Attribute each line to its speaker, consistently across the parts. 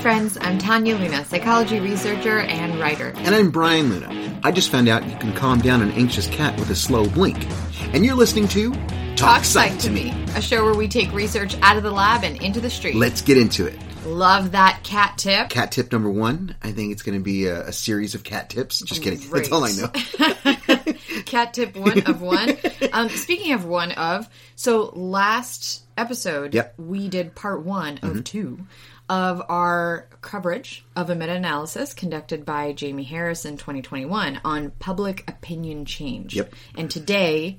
Speaker 1: friends. I'm Tanya Luna, psychology researcher and writer.
Speaker 2: And I'm Brian Luna. I just found out you can calm down an anxious cat with a slow blink. And you're listening to
Speaker 1: Talk Psych to Me, a show where we take research out of the lab and into the street.
Speaker 2: Let's get into it.
Speaker 1: Love that cat tip.
Speaker 2: Cat tip number one. I think it's going to be a, a series of cat tips. Just kidding.
Speaker 1: Great.
Speaker 2: That's all I know.
Speaker 1: cat tip one of one. Um, speaking of one of, so last episode,
Speaker 2: Yep.
Speaker 1: we did part one of two of our coverage of a meta analysis conducted by Jamie Harris in 2021 on public opinion change.
Speaker 2: Yep.
Speaker 1: And today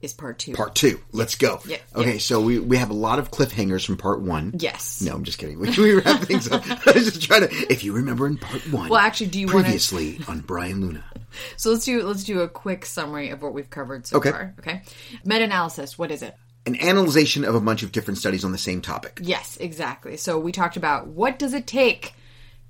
Speaker 1: is part two.
Speaker 2: Part two. Let's go.
Speaker 1: Yeah,
Speaker 2: Okay,
Speaker 1: yeah.
Speaker 2: so we, we have a lot of cliffhangers from part one.
Speaker 1: Yes.
Speaker 2: No, I'm just kidding. We, we wrap things up. I was just trying to. If you remember in part one.
Speaker 1: Well, actually, do you wanna-
Speaker 2: previously on Brian Luna?
Speaker 1: So let's do let's do a quick summary of what we've covered so
Speaker 2: Okay.
Speaker 1: far. Okay. Meta analysis. What is it?
Speaker 2: An analyzation of a bunch of different studies on the same topic.
Speaker 1: Yes, exactly. So we talked about what does it take?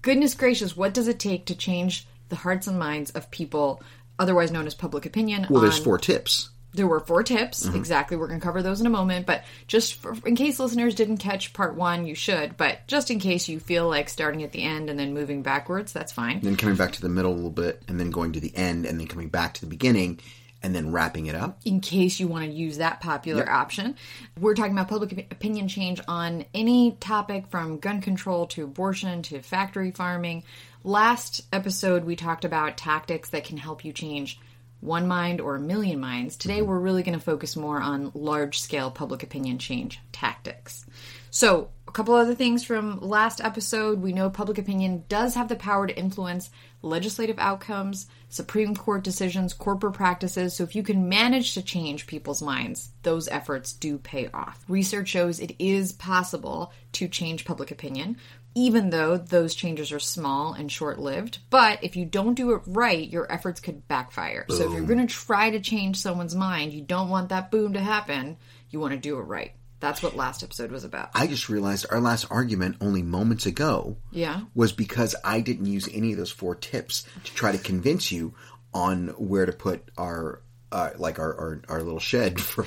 Speaker 1: Goodness gracious, what does it take to change the hearts and minds of people, otherwise known as public opinion?
Speaker 2: Well, there's four tips.
Speaker 1: There were four tips.
Speaker 2: Mm-hmm.
Speaker 1: Exactly. We're going to cover those in a moment. But just for, in case listeners didn't catch part one, you should. But just in case you feel like starting at the end and then moving backwards, that's fine.
Speaker 2: then coming back to the middle a little bit, and then going to the end, and then coming back to the beginning, and then wrapping it up.
Speaker 1: in case you want to use that popular option. We're talking about public opinion change on any topic from gun control to abortion to factory farming. Last episode, we talked about tactics that can help you change one mind or a million minds. Today, mm-hmm. we're really going to focus more on large scale public opinion change tactics. So, a couple other things from last episode. We know public opinion does have the power to influence legislative outcomes, Supreme Court decisions, corporate practices. So, if you can manage to change people's minds, those efforts do pay off. Research shows it is possible to change public opinion, even though those changes are small and short lived. But if you don't do it right, your efforts could backfire. So, if you're going to try to change someone's mind, you don't want that boom to happen, you want to do it right. That's what last episode was about.
Speaker 2: I just realized our last argument only moments ago
Speaker 1: Yeah.
Speaker 2: was because I didn't use any of those four tips to try to convince you on where to put our uh, like our, our, our little shed for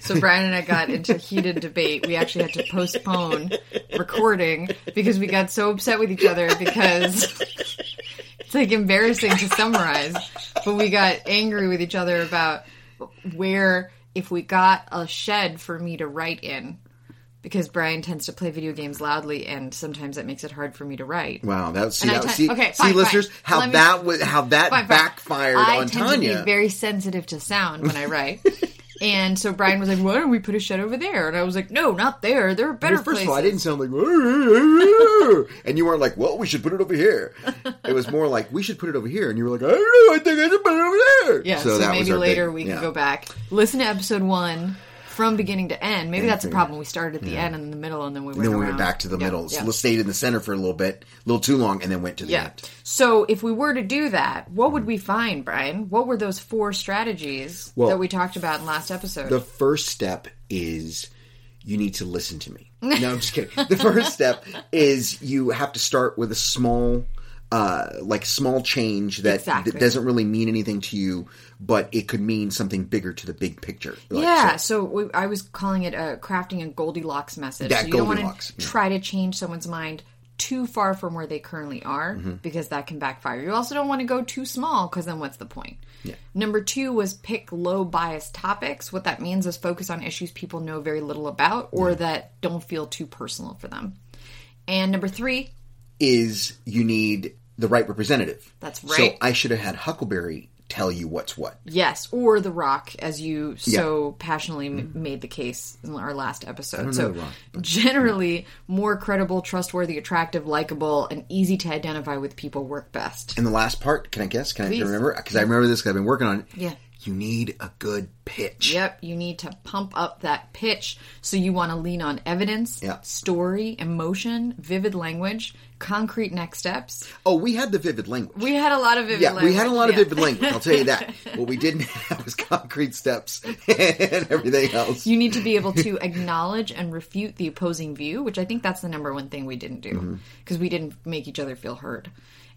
Speaker 1: So Brian and I got into heated debate. We actually had to postpone recording because we got so upset with each other because it's like embarrassing to summarize. But we got angry with each other about where if we got a shed for me to write in because Brian tends to play video games loudly and sometimes that makes it hard for me to write.
Speaker 2: wow that's see, that,
Speaker 1: ten-
Speaker 2: see,
Speaker 1: okay,
Speaker 2: see
Speaker 1: fine,
Speaker 2: listeners
Speaker 1: fine.
Speaker 2: how
Speaker 1: Let me-
Speaker 2: that was how that
Speaker 1: Fine, fine.
Speaker 2: backfired
Speaker 1: I
Speaker 2: on
Speaker 1: tend
Speaker 2: Tanya
Speaker 1: to be very sensitive to sound when I write. and so Brian was like, "Why don't we put a shed over there?" And I was like, "No, not there. There are better
Speaker 2: Well, first
Speaker 1: places."
Speaker 2: of all, I didn't sound like, and you weren't like, well, we should put it over here. It was more like, we should put it over here, and you were like, I don't know, I think I should put it over there.
Speaker 1: Yeah, so,
Speaker 2: that
Speaker 1: maybe later
Speaker 2: big-
Speaker 1: we
Speaker 2: yeah.
Speaker 1: can go back, listen to episode one from beginning to end. Maybe that's the problem. We started at the end and in the middle, and then we went
Speaker 2: Then we went back to the
Speaker 1: Yeah,
Speaker 2: middle.
Speaker 1: yeah.
Speaker 2: So stayed in the center for a little bit, a little too long, and then went to the
Speaker 1: Yeah.
Speaker 2: end.
Speaker 1: So if we were to do that, what would we find, Brian? What were those four strategies
Speaker 2: Well,
Speaker 1: that we talked about in last episode?
Speaker 2: The first step is you need to listen to me. No, I'm just kidding. The first step is you have to start with a small, uh, like small change that,
Speaker 1: Exactly.
Speaker 2: that doesn't really mean anything to you, but it could mean something bigger to the big picture. Like,
Speaker 1: yeah,
Speaker 2: so-
Speaker 1: so we, I was calling it a crafting a Goldilocks message.
Speaker 2: Yeah,
Speaker 1: so you don't want to
Speaker 2: yeah.
Speaker 1: try to change someone's mind too far from where they currently are
Speaker 2: Mm-hmm.
Speaker 1: because that can backfire. You also don't want to go too small because then what's the point? Yeah. Number two was pick low bias topics. What that means is focus on issues people know very little about or that don't feel too personal for them. And number three,
Speaker 2: is you need the right representative.
Speaker 1: That's right. So.
Speaker 2: I should have had Huckleberry tell you what's what.
Speaker 1: Yes, or The Rock, as you so passionately m- made the case in our last episode. so,
Speaker 2: Rock,
Speaker 1: generally, more credible, trustworthy, attractive, likable, and easy to identify with people work best.
Speaker 2: And the last part, can I guess? Can
Speaker 1: Please.
Speaker 2: I remember? Because I remember this because I've been working on it.
Speaker 1: Yeah.
Speaker 2: You need a good pitch.
Speaker 1: Yep, you need to pump up that pitch. So, you want to lean on evidence,
Speaker 2: Yeah.
Speaker 1: story, emotion, vivid language, concrete next steps.
Speaker 2: Oh, we had the vivid language.
Speaker 1: We had a lot of vivid
Speaker 2: yeah,
Speaker 1: language.
Speaker 2: we had a lot of
Speaker 1: yeah.
Speaker 2: vivid language. I'll tell you that. what we didn't have was concrete steps and everything else.
Speaker 1: You need to be able to acknowledge and refute the opposing view, which I think that's the number one thing we didn't do mm-hmm. because we didn't make each other feel heard.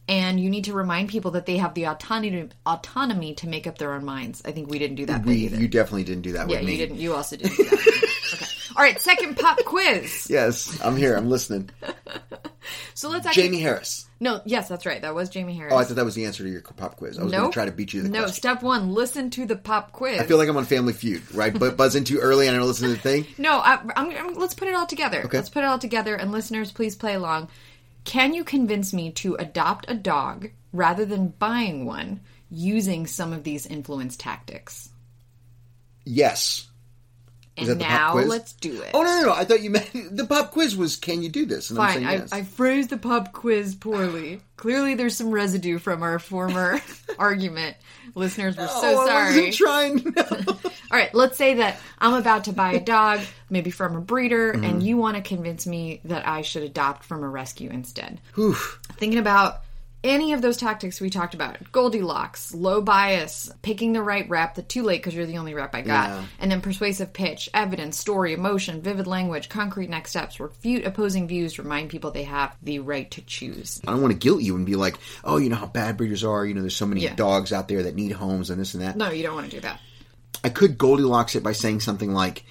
Speaker 1: And you need to remind people that they have the autonomy autonomy to make up their own minds. I think we didn't do that
Speaker 2: we,
Speaker 1: either.
Speaker 2: you definitely didn't do that
Speaker 1: yeah,
Speaker 2: with me.
Speaker 1: you didn't. You also didn't do that. okay. All right. Second pop quiz.
Speaker 2: Yes, I'm here. I'm listening.
Speaker 1: So let's actually.
Speaker 2: Jamie Harris.
Speaker 1: No, yes, that's right. That was Jamie Harris.
Speaker 2: Oh, I thought that was the answer to your pop quiz. I was going to try to beat you to the
Speaker 1: no,
Speaker 2: question.
Speaker 1: step one, listen to the pop quiz.
Speaker 2: I feel like I'm on Family Feud, right? But buzz in too early and I don't listen to the thing.
Speaker 1: No, I, I'm, I'm, let's put it all together.
Speaker 2: Okay.
Speaker 1: Let's put it all together, and listeners, please play along. Can you convince me to adopt a dog rather than buying one using some of these influence tactics?
Speaker 2: Yes.
Speaker 1: And
Speaker 2: that the pop
Speaker 1: now let's do it.
Speaker 2: Oh no, no, no! I thought you meant the pop quiz was "Can you do this?" And I'm
Speaker 1: Fine,
Speaker 2: saying
Speaker 1: I,
Speaker 2: yes.
Speaker 1: I phrased the pop quiz poorly. Clearly, there's some residue from our former argument. Listeners, we're so
Speaker 2: oh, I
Speaker 1: sorry.
Speaker 2: wasn't trying.
Speaker 1: All right, let's say that I'm about to buy a dog, maybe from a breeder,
Speaker 2: Mm-hmm.
Speaker 1: and you want to convince me that I should adopt from a rescue instead.
Speaker 2: Whew.
Speaker 1: Thinking about any of those tactics we talked about Goldilocks, low bias, picking the right rep, the too late because you're the only rep I got,
Speaker 2: Yeah.
Speaker 1: and then persuasive pitch, evidence, story, emotion, vivid language, concrete next steps, refute opposing views, remind people they have the right to choose.
Speaker 2: I don't want to guilt you and be like, "Oh, you know how bad breeders are. You know, there's so many
Speaker 1: Yeah.
Speaker 2: dogs out there that need homes and this and that."
Speaker 1: No, you don't want to do that.
Speaker 2: I could Goldilocks it by saying something like,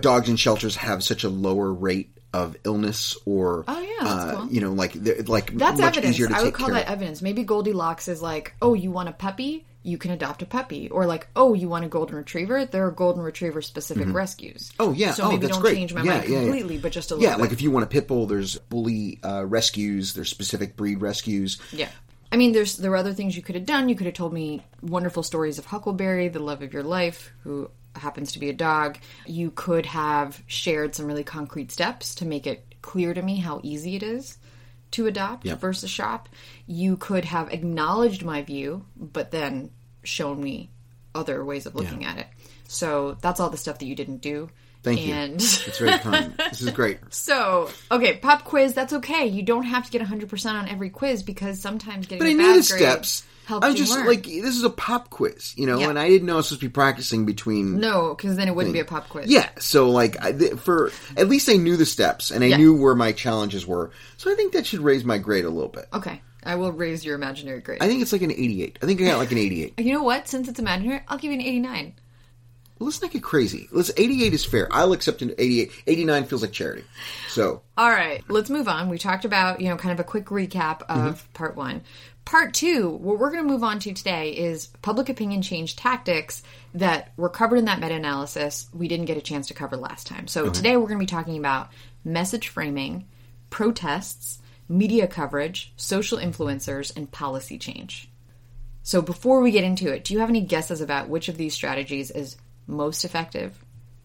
Speaker 2: "Dogs in shelters have such a lower rate of illness, or
Speaker 1: Oh, yeah,
Speaker 2: uh,
Speaker 1: cool.
Speaker 2: you know, like like
Speaker 1: That's
Speaker 2: much
Speaker 1: evidence.
Speaker 2: easier to
Speaker 1: I would call that
Speaker 2: of."
Speaker 1: evidence. Maybe Goldilocks is like, oh, you want a puppy? You can adopt a puppy. Or like, oh, you want a golden retriever? There are golden retriever specific rescues.
Speaker 2: Oh yeah,
Speaker 1: So
Speaker 2: oh,
Speaker 1: maybe don't
Speaker 2: great.
Speaker 1: change my
Speaker 2: yeah,
Speaker 1: mind
Speaker 2: yeah, yeah.
Speaker 1: completely, but just a little
Speaker 2: Yeah,
Speaker 1: bit.
Speaker 2: like if you want a pit bull, there's bully uh, rescues. There's specific breed rescues.
Speaker 1: Yeah. I mean, there's there were other things you could have done. You could have told me wonderful stories of Huckleberry, the love of your life, who happens to be a dog. You could have shared some really concrete steps to make it clear to me how easy it is to adopt
Speaker 2: Yep.
Speaker 1: versus shop. You could have acknowledged my view, but then shown me other ways of looking at it. So that's all the stuff that you didn't do.
Speaker 2: Thank you. It's very kind. this is great.
Speaker 1: so, okay, pop quiz, that's okay. You don't have to get 100% on every quiz because sometimes getting
Speaker 2: But
Speaker 1: a
Speaker 2: I
Speaker 1: bad
Speaker 2: knew the
Speaker 1: grade
Speaker 2: steps.
Speaker 1: Helps
Speaker 2: I'm just
Speaker 1: learn.
Speaker 2: like this is a pop quiz, you know,
Speaker 1: Yeah.
Speaker 2: and I didn't know I was supposed to be practicing between.
Speaker 1: No, because then it wouldn't be a pop quiz.
Speaker 2: Yeah, so like I, th- for at least I knew the steps and I
Speaker 1: Yeah.
Speaker 2: knew where my challenges were, so I think that should raise my grade a little bit.
Speaker 1: Okay, I will raise your imaginary grade.
Speaker 2: I think it's like an 88. I think I got like an 88.
Speaker 1: you know what? Since it's imaginary, I'll give you an 89.
Speaker 2: Well, let's not get crazy. Let's 88 is fair. I'll accept an 88. 89 feels like charity. So
Speaker 1: All right, let's move on. We talked about, you know, kind of a quick recap of
Speaker 2: Mm-hmm.
Speaker 1: part one. Part two, what we're going to move on to today is public opinion change tactics that were covered in that meta analysis we didn't get a chance to cover last time. So mm-hmm. today we're going to be talking about message framing, protests, media coverage, social influencers, and policy change. So before we get into it, do you have any guesses about which of these strategies is most effective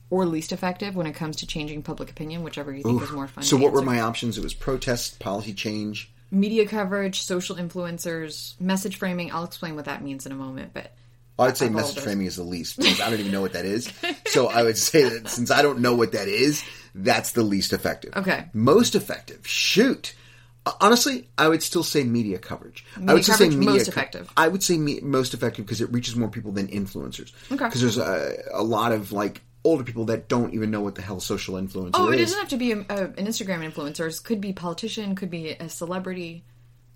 Speaker 1: or least effective when it comes to changing public opinion, whichever you think is more fun?
Speaker 2: so what were my options? It was protest, policy change.
Speaker 1: Media coverage, social influencers, message framing? I'll explain what that means in a moment, but
Speaker 2: I'd say message framing is the least because I don't even know what that is. So I would say that since I don't know what that is, that's the least effective.
Speaker 1: Okay.
Speaker 2: Most effective. Shoot. Uh, Honestly, I would still say media coverage. I would still say media
Speaker 1: most
Speaker 2: co-
Speaker 1: effective.
Speaker 2: I would say me- most effective because it reaches more people than influencers.
Speaker 1: Okay.
Speaker 2: Because there's a, a lot of like older people that don't even know what the hell social influencer
Speaker 1: oh, it doesn't have to be a, a, an Instagram influencer. It could be politician, could be a celebrity.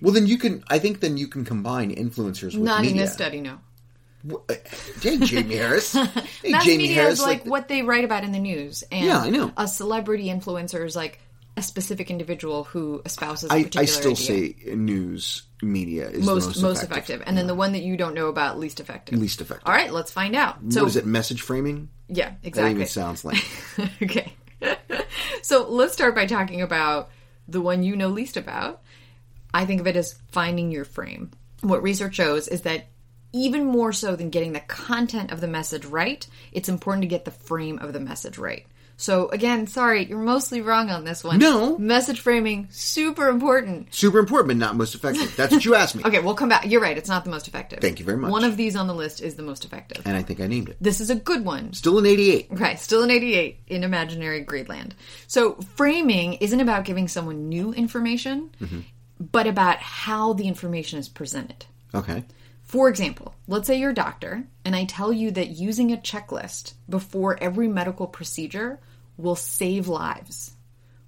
Speaker 2: Well, then you can. I think then you can combine influencers with
Speaker 1: Not
Speaker 2: media.
Speaker 1: in this study, no.
Speaker 2: Uh, Hey, Jamie Harris. Hey,
Speaker 1: Mass
Speaker 2: Jamie
Speaker 1: media
Speaker 2: Harris.
Speaker 1: is like, what they write about in the news, and
Speaker 2: Yeah, I know.
Speaker 1: a celebrity influencer is like a specific individual who espouses a
Speaker 2: I, I still
Speaker 1: idea.
Speaker 2: say news media is
Speaker 1: most
Speaker 2: the most,
Speaker 1: most effective. and then the one that you don't know about least effective.
Speaker 2: Least effective.
Speaker 1: All right, let's find out. So
Speaker 2: what is it? Message framing?
Speaker 1: Yeah,
Speaker 2: That
Speaker 1: exactly.
Speaker 2: even sounds like.
Speaker 1: okay. so let's start by talking about the one you know least about. I think of it as finding your frame. What research shows is that even more so than getting the content of the message right, it's important to get the frame of the message right. So again, sorry, you're mostly wrong on this one.
Speaker 2: No.
Speaker 1: Message framing, super important.
Speaker 2: Super important, but not most effective. That's what you asked me.
Speaker 1: Okay, we'll come back. You're right, it's not the most effective.
Speaker 2: Thank you very much.
Speaker 1: One of these on the list is the most effective.
Speaker 2: And I think I named it.
Speaker 1: This is a good one.
Speaker 2: Still an 88.
Speaker 1: Okay, still an 88 in imaginary Gradeland. So, framing isn't about giving someone new information, mm-hmm. but about how the information is presented.
Speaker 2: Okay.
Speaker 1: For example, let's say you're a doctor, and I tell you that using a checklist before every medical procedure will save lives.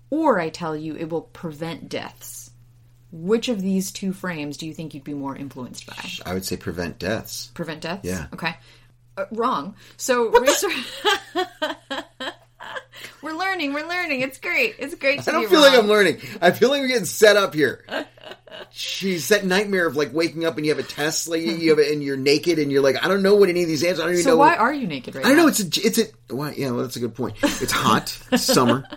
Speaker 1: Or I tell you it will prevent deaths. Which of these two frames do you think you'd be more influenced by?
Speaker 2: I would say prevent deaths.
Speaker 1: Prevent deaths?
Speaker 2: Yeah.
Speaker 1: Okay. Uh, wrong. So research. We're learning. We're learning. It's great. It's great. To
Speaker 2: I don't feel like. I'm learning. I feel like we're getting set up here. She's that nightmare of like waking up and you have a test, like you have it, and you're naked and you're like, I don't know what any of these answers. I don't even
Speaker 1: So
Speaker 2: know.
Speaker 1: why
Speaker 2: what-
Speaker 1: are you naked right
Speaker 2: I don't
Speaker 1: now?
Speaker 2: know. It's a. It's a. Why? Yeah, well, that's a good point. It's hot. It's summer.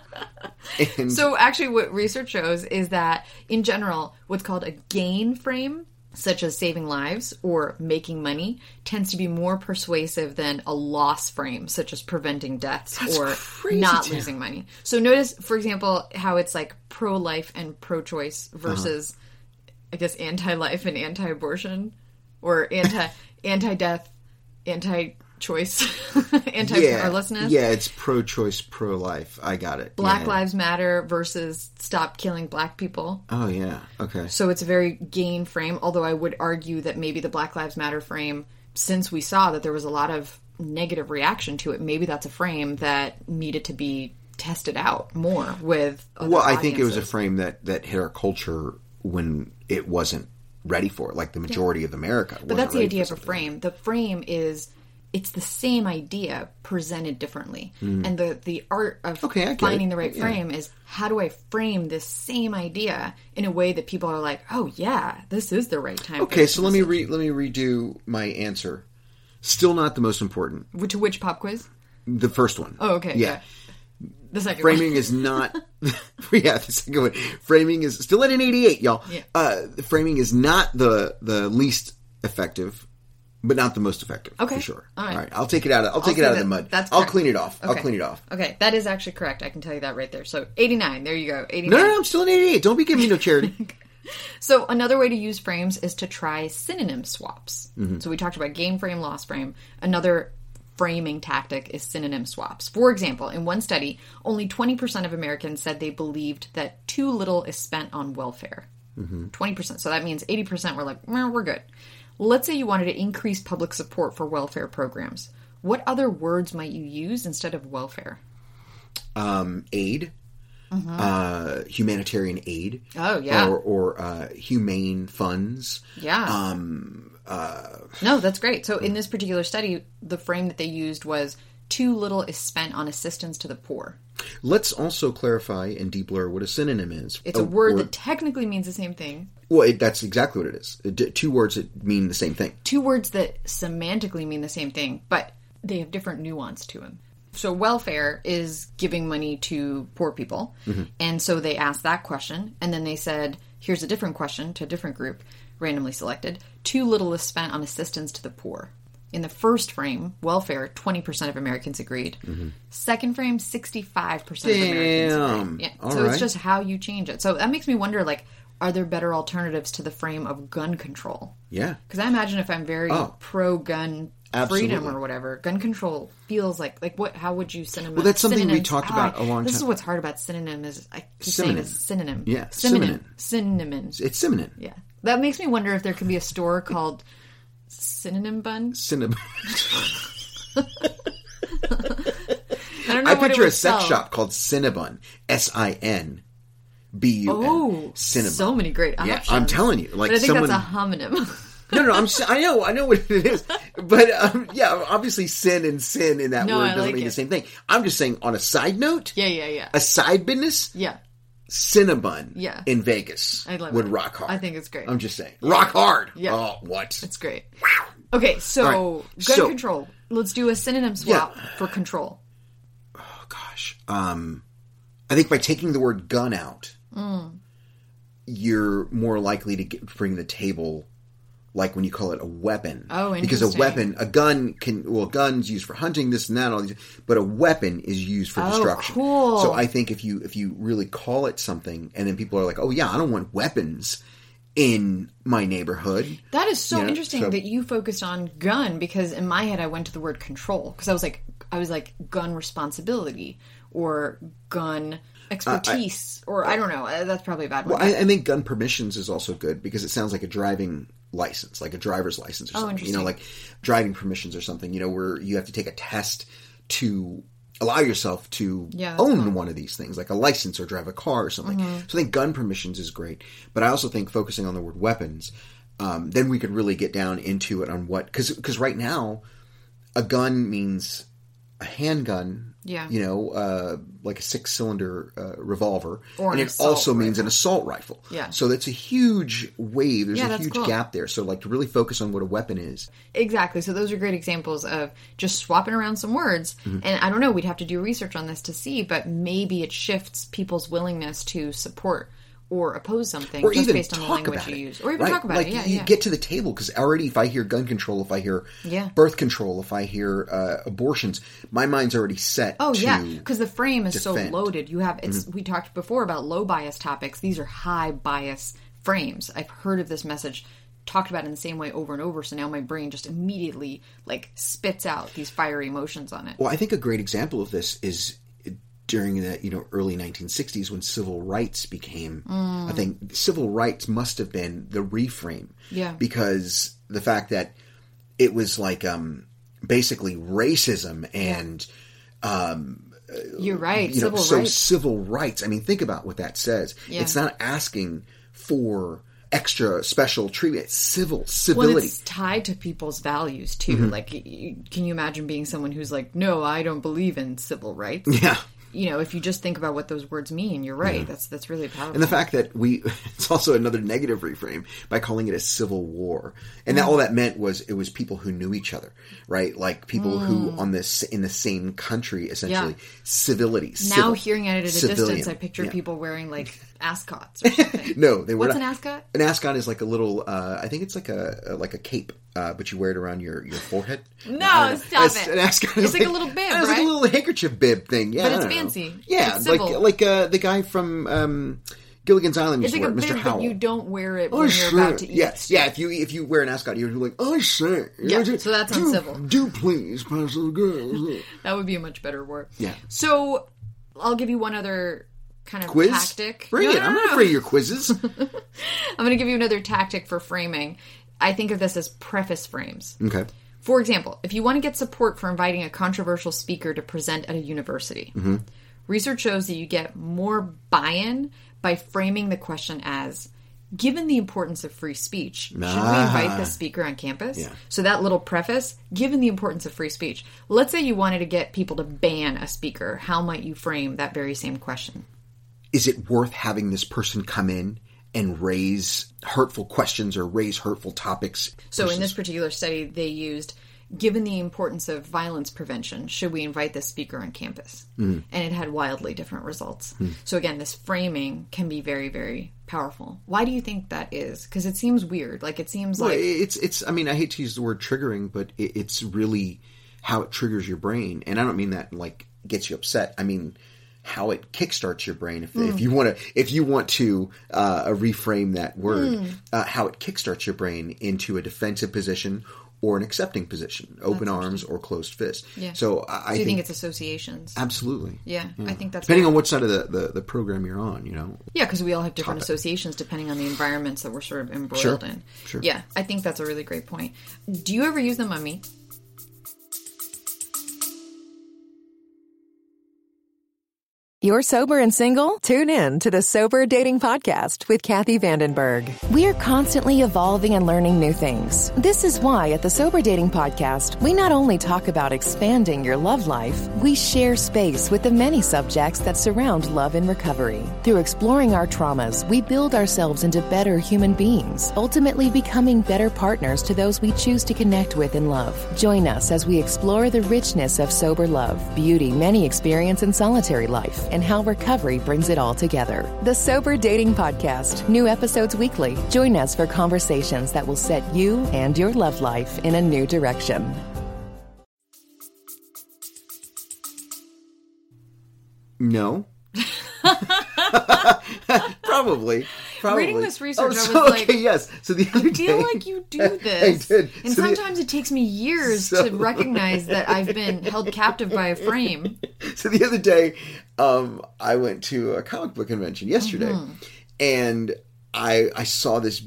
Speaker 2: And
Speaker 1: So actually, what research shows is that in general, what's called a gain frame, such as saving lives or making money, tends to be more persuasive than a loss frame, such as preventing deaths or not losing money. So notice, for example, how it's like pro-life and pro-choice versus, I guess, anti-life and anti-abortion, or anti anti-death, anti-choice,
Speaker 2: yeah,
Speaker 1: anti-powerlessness.
Speaker 2: yeah, it's pro-choice, pro-life. I got it.
Speaker 1: Black
Speaker 2: Yeah.
Speaker 1: Lives Matter versus stop killing black people.
Speaker 2: Oh yeah. Okay.
Speaker 1: So it's a very gain frame, although I would argue that maybe the Black Lives Matter frame, since we saw that there was a lot of negative reaction to it, maybe that's a frame that needed to be tested out more with. Other
Speaker 2: Well, I think it was a frame that that hit our culture when it wasn't ready for it. Like the majority of America.
Speaker 1: But that's the idea of a frame. The frame is it's the same idea presented differently. And the the art of.
Speaker 2: Okay,
Speaker 1: finding
Speaker 2: it.
Speaker 1: the right
Speaker 2: Yeah.
Speaker 1: frame is how do I frame this same idea in a way that people are like, "Oh yeah, this is the right time."
Speaker 2: Okay, so let me
Speaker 1: message."
Speaker 2: re- let me redo my answer. Still not the most important.
Speaker 1: to which pop quiz?
Speaker 2: The first one.
Speaker 1: Oh, okay.
Speaker 2: Yeah.
Speaker 1: The second
Speaker 2: Framing
Speaker 1: one.
Speaker 2: is not. yeah, the second one. Framing is still at an eighty-eight, y'all.
Speaker 1: Yeah.
Speaker 2: Uh, framing is not the the least effective, but not the most effective.
Speaker 1: Okay.
Speaker 2: for sure.
Speaker 1: All right.
Speaker 2: I'll take it out. Of, I'll take it out of the mud.
Speaker 1: that's
Speaker 2: I'll
Speaker 1: correct.
Speaker 2: clean it off. I'll clean it off.
Speaker 1: Okay, that is actually correct. I can tell you that right there. So 89. There you go. 89.
Speaker 2: No, no, no, I'm still an eighty-eight. Don't be giving me no charity.
Speaker 1: So another way to use frames is to try synonym swaps.
Speaker 2: Mm-hmm.
Speaker 1: So we talked about gain frame, loss frame. Another framing tactic is synonym swaps. For example, in one study, only 20% of Americans said they believed that too little is spent on welfare.
Speaker 2: Mm-hmm.
Speaker 1: 20%. So that means 80% were like, we're good. Let's say you wanted to increase public support for welfare programs. What other words might you use instead of welfare?
Speaker 2: um, aid, uh, humanitarian aid.
Speaker 1: Mm-hmm. Oh, yeah.
Speaker 2: Or, or uh, humane funds.
Speaker 1: Yeah.
Speaker 2: Um, uh,
Speaker 1: No, that's great. So in this particular study, the frame that they used was too little is spent on assistance to the poor.
Speaker 2: Let's also clarify and deblur what a synonym is.
Speaker 1: It's a word
Speaker 2: or-
Speaker 1: that technically means the same thing.
Speaker 2: Well, it, that's exactly what it is. D- two words that mean the same thing.
Speaker 1: Two words that semantically mean the same thing, but they have different nuance to them. So welfare is giving money to poor people. Mm-hmm. And so they asked that question and then they said, here's a different question to a different group, randomly selected. Too little is spent on assistance to the poor. In the first frame, welfare, 20% of Americans agreed. Second frame, 65% of Americans
Speaker 2: Damn.
Speaker 1: agreed. Yeah.
Speaker 2: All
Speaker 1: so it's just how you change it. So that makes me wonder like are there better alternatives to the frame of gun control?
Speaker 2: Yeah.
Speaker 1: Because I imagine if I'm very
Speaker 2: Oh.
Speaker 1: pro gun
Speaker 2: Absolutely.
Speaker 1: freedom or whatever, gun control feels like like what? How would you synonym?
Speaker 2: Well, that's something we talked about a long
Speaker 1: This
Speaker 2: time- This
Speaker 1: is what's hard about synonym is I keep
Speaker 2: Synonym.
Speaker 1: saying it's synonym.
Speaker 2: Yeah,
Speaker 1: synonym, synonym.
Speaker 2: It's synonym.
Speaker 1: Yeah, that makes me wonder if there could be a store called Synonym Bun.
Speaker 2: Synonym.
Speaker 1: I don't know.
Speaker 2: I
Speaker 1: it
Speaker 2: picture a sex
Speaker 1: sell.
Speaker 2: shop called Cinnabon. S I N B U N.
Speaker 1: Oh,
Speaker 2: Cinnabon.
Speaker 1: so many great options.
Speaker 2: Yeah, I'm telling you, like
Speaker 1: but I think
Speaker 2: someone-
Speaker 1: that's a homonym.
Speaker 2: No, no, I'm. I know, I know what it is, but um, yeah, obviously, sin and sin in that
Speaker 1: No,
Speaker 2: word doesn't
Speaker 1: like
Speaker 2: mean the same thing. I'm just saying, on a side note,
Speaker 1: yeah, yeah, yeah,
Speaker 2: a side business,
Speaker 1: yeah.
Speaker 2: Cinnabon,
Speaker 1: Yeah.
Speaker 2: in Vegas
Speaker 1: I love
Speaker 2: would
Speaker 1: it.
Speaker 2: rock hard.
Speaker 1: I think it's great.
Speaker 2: I'm just saying, rock hard.
Speaker 1: Yeah.
Speaker 2: Oh, what?
Speaker 1: It's great. Okay, so
Speaker 2: right,
Speaker 1: gun
Speaker 2: so-
Speaker 1: control. Let's do a synonym swap for control.
Speaker 2: oh gosh. Um, I think by taking the word gun out,
Speaker 1: Mm.
Speaker 2: you're more likely to get, bring the table. Like when you call it a weapon.
Speaker 1: Oh,
Speaker 2: Because a weapon, a gun can, well, guns used for hunting, this and that, all these, but a weapon is used for destruction.
Speaker 1: Oh, cool.
Speaker 2: So I think if you, if you really call it something and then people are like, oh yeah, I don't want weapons in my neighborhood.
Speaker 1: That is so
Speaker 2: You know,
Speaker 1: interesting
Speaker 2: so-
Speaker 1: that you focused on gun because in my head I went to the word control because I was like I was like gun responsibility or gun expertise or I don't know. uh, That's probably a bad one.
Speaker 2: Well, I, I think gun permissions is also good because it sounds like a driving license, like a driver's license or
Speaker 1: Oh,
Speaker 2: something. You know, like driving permissions or something. You know, where you have to take a test to allow yourself to
Speaker 1: Yeah,
Speaker 2: own.
Speaker 1: Mm-hmm.
Speaker 2: one of these things, like a license or drive a car or something. So I think gun permissions is great, but I also think focusing on the word weapons, um, then we could really get down into it on what because because right now a gun means a handgun,
Speaker 1: Yeah.
Speaker 2: you know, uh, like a six cylinder uh, revolver,
Speaker 1: Or
Speaker 2: and
Speaker 1: an
Speaker 2: it also means an assault rifle.
Speaker 1: Yeah.
Speaker 2: So that's a huge wave. There's
Speaker 1: Yeah,
Speaker 2: a huge
Speaker 1: cool.
Speaker 2: gap there. So like to really focus on what a weapon is.
Speaker 1: Exactly. So those are great examples of just swapping around some words.
Speaker 2: Mm-hmm.
Speaker 1: And I don't know, we'd have to do research on this to see, but maybe it shifts people's willingness to support or oppose something
Speaker 2: or
Speaker 1: just
Speaker 2: even
Speaker 1: based on the
Speaker 2: talk
Speaker 1: language
Speaker 2: about
Speaker 1: you
Speaker 2: it.
Speaker 1: use. Or even
Speaker 2: right?
Speaker 1: talk about
Speaker 2: like
Speaker 1: it. Yeah,
Speaker 2: you
Speaker 1: yeah.
Speaker 2: get to the table because already if I hear gun control, if I hear
Speaker 1: Yeah.
Speaker 2: birth control, if I hear uh, abortions, my mind's already set.
Speaker 1: Oh yeah, because the frame is so
Speaker 2: defend. Mm-hmm.
Speaker 1: loaded. You have it's. We talked before about low bias topics. These are high bias frames. I've heard of this message talked about in the same way over and over. So now my brain just immediately like spits out these fiery emotions on it.
Speaker 2: Well, I think a great example of this is during the you know early 1960s when civil rights became
Speaker 1: Mm.
Speaker 2: I think civil rights must have been the reframe.
Speaker 1: Yeah.
Speaker 2: Because the fact that it was like um basically racism and
Speaker 1: You're right.
Speaker 2: you know
Speaker 1: Civil
Speaker 2: so
Speaker 1: rights.
Speaker 2: civil rights. I mean think about what that says.
Speaker 1: Yeah.
Speaker 2: It's not asking for extra special treatment. It's civil
Speaker 1: Well,
Speaker 2: civility.
Speaker 1: it's tied to people's values too.
Speaker 2: Mm-hmm.
Speaker 1: Like, can you imagine being someone who's like, "No, I don't believe in civil rights."
Speaker 2: yeah.
Speaker 1: You know, if you just think about what those words mean, you're right. That's that's really powerful.
Speaker 2: And the fact that we, it's also another negative reframe by calling it a civil war. And that all that meant was it was people who knew each other, right? Like people who on this, in the same country, essentially.
Speaker 1: Mm. Yeah.
Speaker 2: Civility.
Speaker 1: now
Speaker 2: civil,
Speaker 1: hearing it at a
Speaker 2: civilian.
Speaker 1: distance, I picture
Speaker 2: Yeah.
Speaker 1: people wearing like ascots or something.
Speaker 2: No, they were
Speaker 1: What's
Speaker 2: not-
Speaker 1: an ascot?
Speaker 2: An ascot is like a little, uh, I think it's like a, a- like a cape, uh, but you wear it around your, your forehead.
Speaker 1: No, stop
Speaker 2: It's-
Speaker 1: it.
Speaker 2: An ascot is
Speaker 1: It's like a little bib,
Speaker 2: It's like a little handkerchief bib thing. Yeah,
Speaker 1: But it's
Speaker 2: know.
Speaker 1: fancy.
Speaker 2: Yeah,
Speaker 1: It's
Speaker 2: like like uh, the guy from um, Gilligan's Island
Speaker 1: It's like a
Speaker 2: it, Mr.
Speaker 1: bib,
Speaker 2: Howell.
Speaker 1: but you don't wear it
Speaker 2: Oh,
Speaker 1: when you're
Speaker 2: sure.
Speaker 1: about to eat.
Speaker 2: Yes, yeah. If you if you wear an ascot, you're like, oh, sir.
Speaker 1: Yeah, so that's
Speaker 2: do,
Speaker 1: uncivil.
Speaker 2: Do please pass the girls.
Speaker 1: That would be a much better word.
Speaker 2: Yeah.
Speaker 1: So I'll give you one other kind of
Speaker 2: Quiz.
Speaker 1: tactic.
Speaker 2: Bring
Speaker 1: No,
Speaker 2: it.
Speaker 1: no,
Speaker 2: I'm
Speaker 1: no,
Speaker 2: not
Speaker 1: no.
Speaker 2: afraid of your quizzes.
Speaker 1: I'm going to give you another tactic for framing. I think of this as preface frames.
Speaker 2: okay.
Speaker 1: For example, if you want to get support for inviting a controversial speaker to present at a university,
Speaker 2: Mm-hmm.
Speaker 1: research shows that you get more buy in by framing the question as Given the importance of free speech, should we invite this speaker on campus?
Speaker 2: Ah. Yeah.
Speaker 1: So, that little preface, given the importance of free speech, let's say you wanted to get people to ban a speaker, how might you frame that very same question?
Speaker 2: Is it worth having this person come in and raise hurtful questions or raise hurtful topics?
Speaker 1: So in this particular study, they used, given the importance of violence prevention, should we invite this speaker on campus? Mm. And it had wildly different results. So again, this framing can be very, very powerful. Why do you think that is? Because it seems weird. Like it seems
Speaker 2: Well,
Speaker 1: like
Speaker 2: it's it's. I mean, I hate to use the word triggering, but it, it's really how it triggers your brain, and I don't mean that like gets you upset. I mean how it kickstarts your brain. If,
Speaker 1: Hmm.
Speaker 2: if you want to, if you want to uh, reframe that word,
Speaker 1: Hmm.
Speaker 2: uh, how it kickstarts your brain into a defensive position or an accepting position, open arms or closed fist.
Speaker 1: Yeah.
Speaker 2: So I, I
Speaker 1: do you
Speaker 2: think,
Speaker 1: think it's associations?
Speaker 2: absolutely.
Speaker 1: yeah, I think that's
Speaker 2: Depending on what side of the, the, the program you're on, you know.
Speaker 1: Yeah, because we all have different
Speaker 2: Topic.
Speaker 1: associations depending on the environments that we're sort of embroiled
Speaker 2: Sure.
Speaker 1: in.
Speaker 2: Sure.
Speaker 1: Yeah, I think that's a really great point. Do you ever use them on
Speaker 3: You're sober and single? Tune in to the Sober Dating Podcast with Kathy Vandenberg. We're constantly evolving and learning new things. This is why at the Sober Dating Podcast, we not only talk about expanding your love life, we share space with the many subjects that surround love and recovery. Through exploring our traumas, we build ourselves into better human beings, ultimately becoming better partners to those we choose to connect with and love. Join us as we explore the richness of sober love, beauty many experience in solitary life, and how recovery brings it all together. The Sober Dating Podcast. New episodes weekly. Join us for conversations that will set you and your love life in a new direction.
Speaker 2: No. Probably. Probably.
Speaker 1: Reading this research,
Speaker 2: Oh,
Speaker 1: I was like,
Speaker 2: okay, yes. So the other
Speaker 1: I feel
Speaker 2: day,
Speaker 1: like you do this.
Speaker 2: I did.
Speaker 1: And
Speaker 2: So the-
Speaker 1: sometimes it takes me years
Speaker 2: So-
Speaker 1: to recognize that I've been held captive by a frame.
Speaker 2: so the other day, um, I went to a comic book convention yesterday,
Speaker 1: Mm-hmm.
Speaker 2: and I I saw this.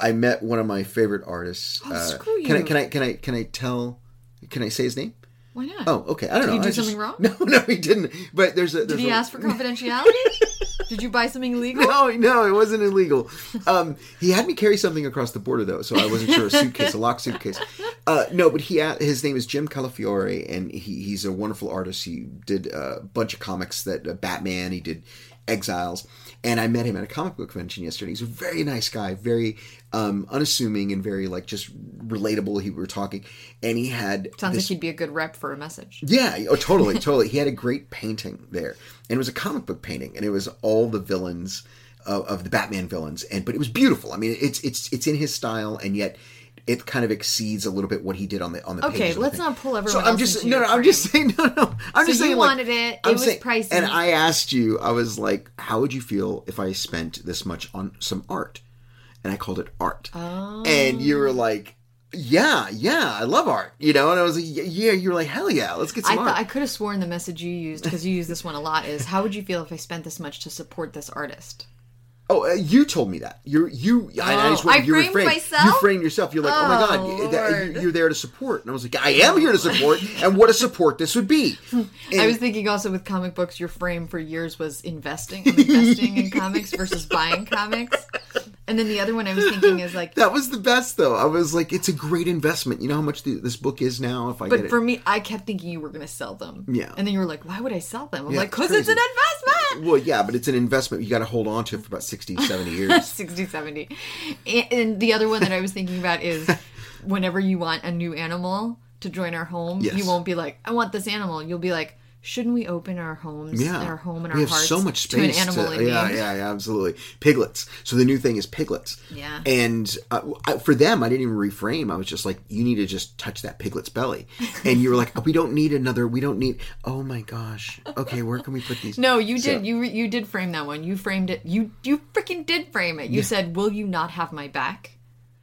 Speaker 2: I met one of my favorite artists.
Speaker 1: Oh,
Speaker 2: uh,
Speaker 1: screw
Speaker 2: Can I can I can I can I tell? Can I say his name?
Speaker 1: Why not?
Speaker 2: Oh, okay. I don't know.
Speaker 1: Did he do
Speaker 2: I just-
Speaker 1: something wrong?
Speaker 2: No, no, he didn't. But there's a.
Speaker 1: Did he
Speaker 2: a,
Speaker 1: ask for confidentiality? Did you buy something illegal?
Speaker 2: No, no, it wasn't illegal. Um, he had me carry something across the border though, so I wasn't sure a suitcase, a locked suitcase. Uh, no, but he his name is Jim Calafiore, and he, he's a wonderful artist. He did a bunch of comics that uh, Batman. He did Exiles, and I met him at a comic book convention yesterday. He's a very nice guy, very um, unassuming, and very like just relatable. He we were talking, and he had
Speaker 1: Sounds
Speaker 2: this
Speaker 1: like he'd be a good rep for a message.
Speaker 2: yeah, oh, totally, totally. He had a great painting there, and it was a comic book painting, and it was all the villains of, of the Batman villains, and but it was beautiful. I mean, it's it's it's in his style, and yet it kind of exceeds a little bit what he did on the on the.
Speaker 1: Okay,
Speaker 2: pages of the
Speaker 1: let's not pull
Speaker 2: So
Speaker 1: everyone
Speaker 2: I'm just no, no. I'm just saying no, no. I'm just
Speaker 1: So you
Speaker 2: saying like,
Speaker 1: wanted it, it
Speaker 2: I'm
Speaker 1: was
Speaker 2: saying-
Speaker 1: pricey.
Speaker 2: and I asked you. I was like, how would you feel if I spent this much on some art? And I called it art,
Speaker 1: Oh.
Speaker 2: and you were oh. like. Yeah, yeah, I love art, you know, and I was like, yeah, you were like, hell yeah, let's get some
Speaker 1: thought
Speaker 2: art.
Speaker 1: I could have sworn the message you used because you use this one a lot is how would you feel if I spent this much to support this artist?
Speaker 2: Oh, uh, you told me that. You're you. I, I just
Speaker 1: Oh, I
Speaker 2: you
Speaker 1: framed
Speaker 2: reframed-
Speaker 1: myself?
Speaker 2: You framed yourself. You're like, oh, my
Speaker 1: Oh,
Speaker 2: god,
Speaker 1: Lord.
Speaker 2: you- you're there to support. And I was like, I am here to support. and what a support this would be.
Speaker 1: I was thinking also with comic books, your frame for years was investing, I'm investing in comics versus buying comics. And then the other one I was thinking is like,
Speaker 2: that was the best though. I was like, it's a great investment. You know how much the, this book is now. If I get
Speaker 1: but
Speaker 2: it.
Speaker 1: for me, I kept thinking you were going to sell them.
Speaker 2: Yeah.
Speaker 1: And then you were like, why would I sell them? I'm
Speaker 2: Yeah,
Speaker 1: like, because it's an investment.
Speaker 2: well, yeah, but it's an investment. You got to hold on to it for about 60, 70 years.
Speaker 1: 60, 70. And- And the other one that I was thinking about is whenever you want a new animal to join our home,
Speaker 2: Yes.
Speaker 1: you won't be like, I want this animal. You'll be like, shouldn't we open our homes,
Speaker 2: Yeah,
Speaker 1: our home and our
Speaker 2: we have
Speaker 1: hearts
Speaker 2: so much
Speaker 1: to an animal
Speaker 2: to- yeah, yeah, yeah, absolutely. Piglets. So the new thing is piglets.
Speaker 1: Yeah.
Speaker 2: And uh, I, for them, I didn't even reframe. I was just like, you need to just touch that piglet's belly. And you were like, oh, we don't need another. We don't need. Oh my gosh. Okay, where can we put these?
Speaker 1: No, you
Speaker 2: So-
Speaker 1: did. You you did frame that one. You framed it. You you freaking did frame it. You said, "Will you not have my back?"